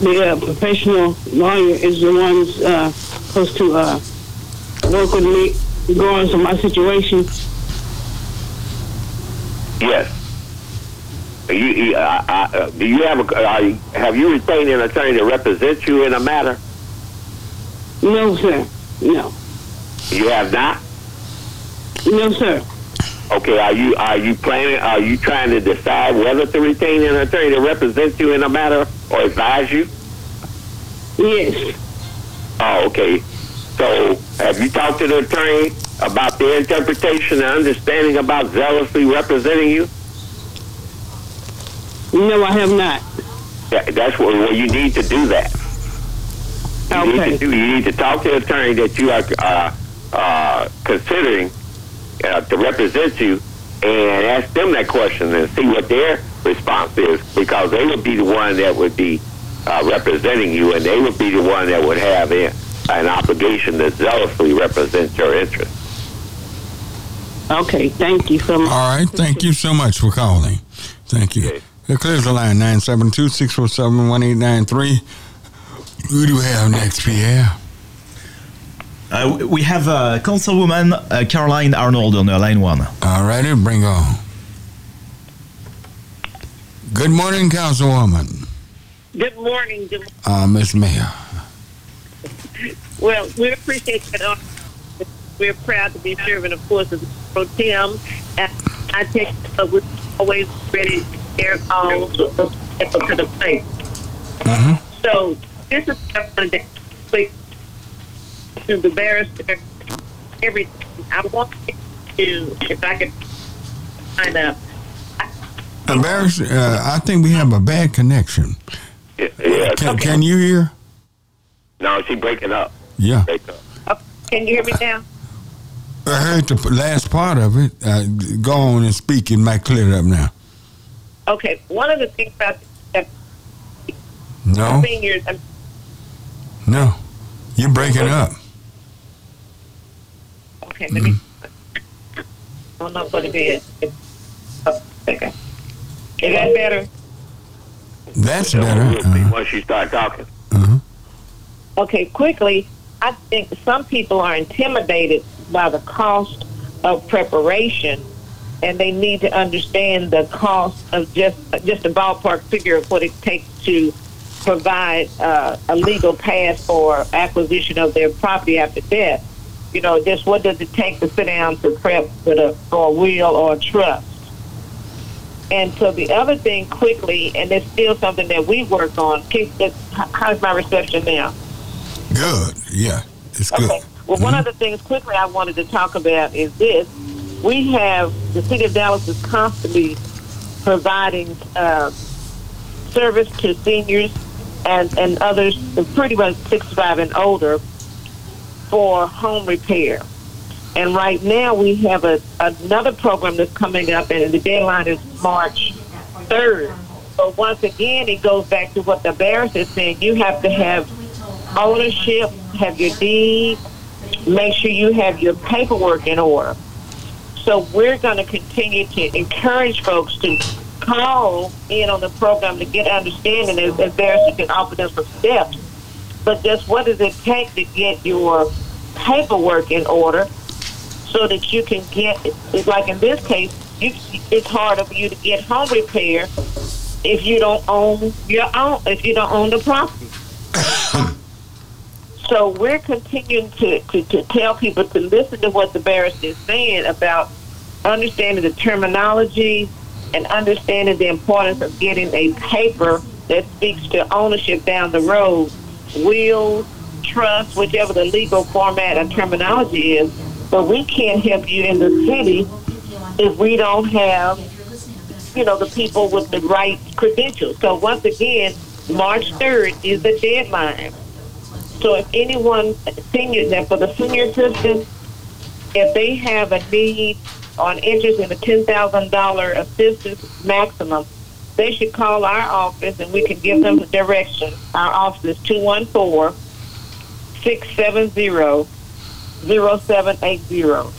the uh, professional lawyer is the one uh, supposed to uh, work with me regardless of my situation. Yes. You, you, uh, uh, do you have a, are you, have you retained an attorney to represent you in a matter? No, sir. No. You have not. No, sir. Okay. Are you are you planning? Are you trying to decide whether to retain an attorney to represent you in a matter or advise you? Yes. Oh, okay. So, have you talked to the attorney about their interpretation and understanding about zealously representing you? No, I have not. Yeah, that's what well, you need to do that. You need to do. You need to talk to the attorney that you are uh, uh, considering uh, to represent you, and ask them that question and see what their response is, because they would be the one that would be uh, representing you, and they would be the one that would have a, an obligation to zealously represent your interests. Okay, thank you so much. All right, thank you so much for calling. Thank you. It clears the line 972 647 1893. Who do we have next, Pierre? Uh, we have uh, Councilwoman uh, Carolyn Arnold on line one. All righty, bring on. Good morning, Councilwoman. Good morning. Good, Uh, Miss Mayor. Well, we appreciate that. honor. We're proud to be serving, of course, as pro tem. And I take uh, we're always ready to share calls to the place. Mm-hmm. So this is what I wanted to explain to the barrister everything. I want to, if I could find out. Embarrassed, uh, I think we have a bad connection. Yeah, yeah. Can, can you hear? No, she breaking up. Yeah. Break up. Uh, Can you hear me now? I heard the last part of it. Uh, go on and speak. It might clear it up now. Okay. One of the things about that No, seniors, no. You're breaking up. okay, let me. I don't know what it is. Oh, okay. Is that better? That's better. we'll once you start talking. uh-huh. Okay, quickly, I think some people are intimidated by the cost of preparation, and they need to understand the cost of just just a ballpark figure of what it takes to provide uh, a legal path for acquisition of their property after death. You know, just what does it take to sit down to prep with a for a will or a trust? And so the other thing, quickly, and it's still something that we work on. How's my reception now? Good. Yeah, it's good. Okay. Well, one of the things quickly I wanted to talk about is this: we have the city of Dallas is constantly providing uh, service to seniors and and others, pretty much 65 and older, for home repair. And right now we have a another program that's coming up, and the deadline is March 3rd. But once again, it goes back to what the barrister is saying. You have to have ownership, have your deed, make sure you have your paperwork in order. So we're going to continue to encourage folks to call in on the program to get understanding as, as barrister can offer them some steps. But just what does it take to get your paperwork in order so that you can get, it's like in this case, you, it's harder for you to get home repair if you don't own your own, if you don't own the property. So we're continuing to, to, to tell people to listen to what the barrister is saying about understanding the terminology and understanding the importance of getting a paper that speaks to ownership down the road, will, trust, whichever the legal format and terminology is. But we can't help you in the city if we don't have, you know, the people with the right credentials. So once again, March 3rd is the deadline. So if anyone, senior, now for the senior citizen, if they have a need or an interest in a $10,000 assistance maximum, they should call our office and we can give them the direction. Our office is 214 670 0780.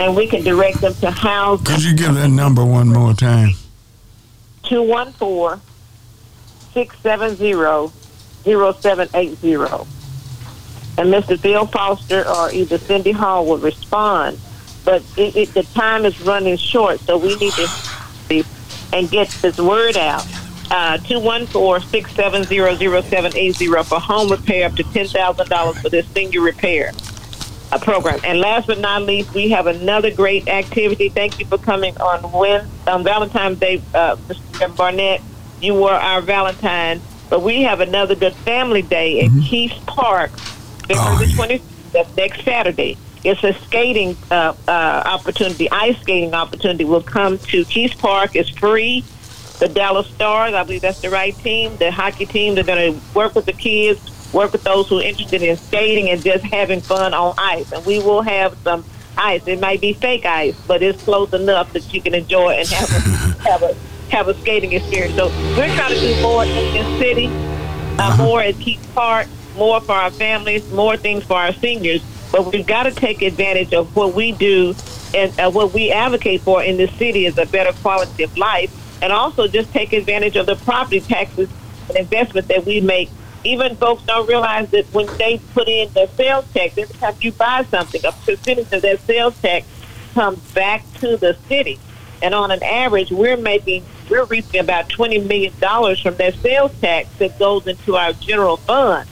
And we can direct them to house Could you give that number one more time? 214 670 0780. And Mr. Phil Foster or either Cindy Hall will respond. But it, it, the time is running short, so we need to and get this word out. Uh, 214-670-0780 for home repair up to $10,000 for this senior repair uh, program. And last but not least, we have another great activity. Thank you for coming on Wed on Valentine's Day, uh, Mr. Barnett. You were our Valentine. But we have another good family day at Kiest Park, February the 20th, that's next Saturday. It's a skating uh, uh, opportunity, ice skating opportunity. We'll come to Kiest Park. It's free. The Dallas Stars, I believe that's the right team, the hockey team, they're going to work with the kids, work with those who are interested in skating and just having fun on ice. And we will have some ice. It might be fake ice, but it's close enough that you can enjoy and have a, have a have a skating experience. So we're trying to do more in this city, uh, more at Kiest Park, more for our families, more things for our seniors. But we've got to take advantage of what we do and uh, what we advocate for in this city is a better quality of life, and also just take advantage of the property taxes and investment that we make. Even folks don't realize that when they put in their sales tax, every time you buy something, a percentage of that sales tax comes back to the city. And on an average, we're making, we're reaping about $20 million from that sales tax that goes into our general fund.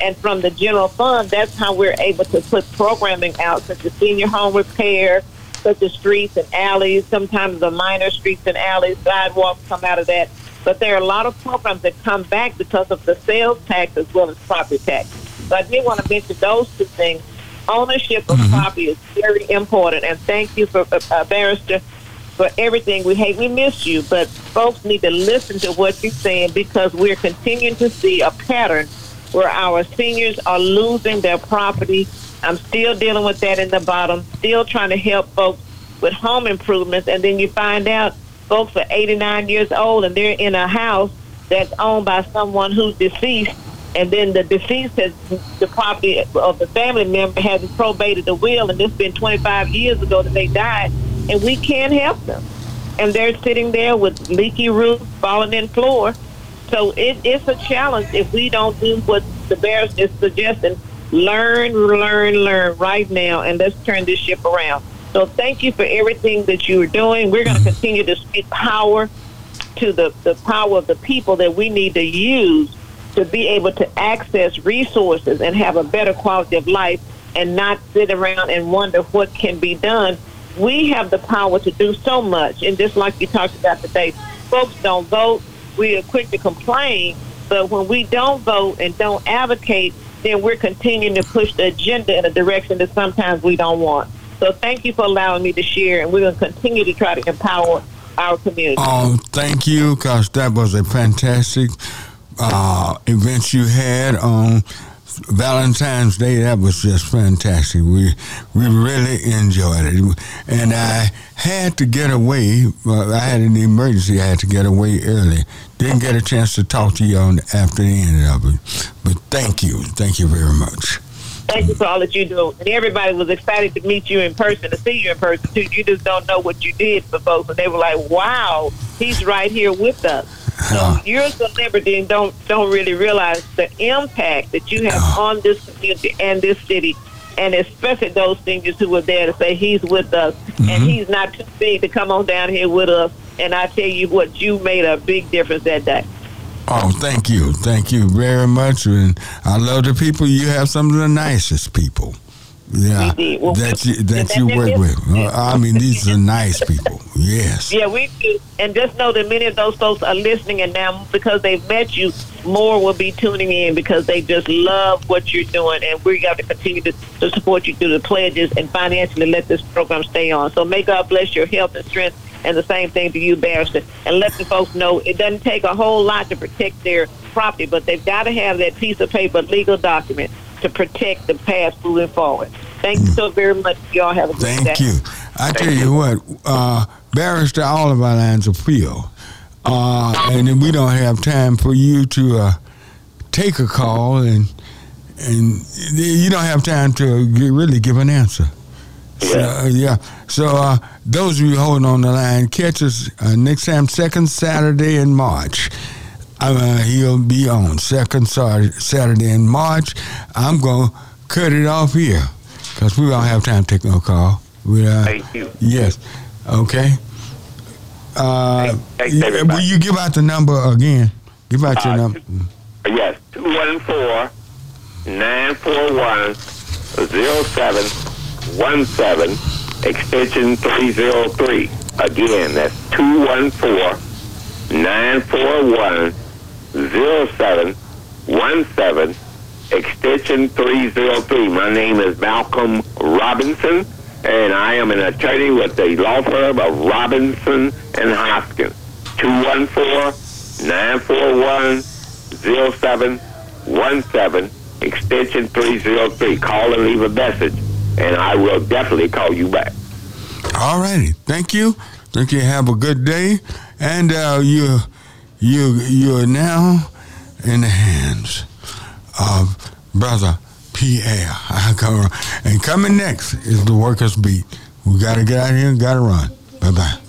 And from the general fund, that's how we're able to put programming out, such as senior home repair, such as streets and alleys. Sometimes the minor streets and alleys, sidewalks come out of that. But there are a lot of programs that come back because of the sales tax as well as property tax. So I did want to mention those two things. Ownership of property is very important, and thank you for uh, uh, barrister for everything. We hate we miss you, but folks need to listen to what you're saying because we're continuing to see a pattern where our seniors are losing their property. I'm still dealing with that in the bottom, still trying to help folks with home improvements, and then you find out folks are 89 years old and they're in a house that's owned by someone who's deceased, and then the deceased has the property of the family member hasn't probated the will, and it's been 25 years ago that they died, and we can't help them, and they're sitting there with leaky roof, falling in floor. So it, it's a challenge if we don't do what the bears is suggesting. Learn, learn, learn right now, and let's turn this ship around. So thank you for everything that you are doing. We're going to continue to speak power to the, the power of the people that we need to use to be able to access resources and have a better quality of life and not sit around and wonder what can be done. We have the power to do so much. And just like you talked about today, folks don't vote. We are quick to complain. But when we don't vote and don't advocate, then we're continuing to push the agenda in a direction that sometimes we don't want. So thank you for allowing me to share, and we're going to continue to try to empower our community. Oh, thank you, because that was a fantastic uh, event you had on Valentine's Day. That was just fantastic. We we really enjoyed it, and I had to get away. I had an emergency. I had to get away early. Didn't get a chance to talk to you on after the end of it. But thank you, thank you very much. Thank you for all that you do. And everybody was excited to meet you in person, to see you in person, too. You just don't know what you did for folks. And they were like, wow, he's right here with us. So you're a celebrity and don't, don't really realize the impact that you have uh-huh. on this community and this city. And especially those seniors who were there to say he's with us. And mm-hmm. he's not too big to come on down here with us. And I tell you what, you made a big difference that day. Oh, thank you, thank you very much, and I love the people. You have some of the nicest people. Yeah, Well, that you that you that- work that- with. Uh, I mean, these are nice people. Yes. Yeah, we do. And just know that many of those folks are listening, and now because they've met you, more will be tuning in because they just love what you're doing. And we got to continue to, to support you through the pledges and financially let this program stay on. So may God bless your health and strength. And the same thing to you, Barrister. And let the folks know it doesn't take a whole lot to protect their property, but they've got to have that piece of paper, legal document, to protect the past moving forward. Thank you so very much. Y'all have a good day. Thank you. I tell you what, uh, barrister, all of our lines are filled, uh, and then we don't have time for you to uh, take a call, and and you don't have time to really give an answer. Yeah. So, yeah. So uh, those of you holding on the line, catch us uh, next time, second Saturday in March. Uh, he'll be on second Saturday in March. I'm going to cut it off here because we don't have time to take no call. We, uh, Thank you. Yes. Okay. Uh, Thanks, will you give out the number again? Give out your Uh, number. Yes, 214 941 0717, extension 303. Again, that's 214 941 0717, extension 303. My name is Malcolm Robinson, and I am an attorney with the law firm of Robinson and Hoskins. 214 941 0717, extension 303. Call and leave a message, and I will definitely call you back. All righty. Thank you. Thank you. Have a good day. And uh, you, you, you are now in the hands of Brother Pierre. And coming next is the Workers Beat. We got to get out here and got to run. Bye bye.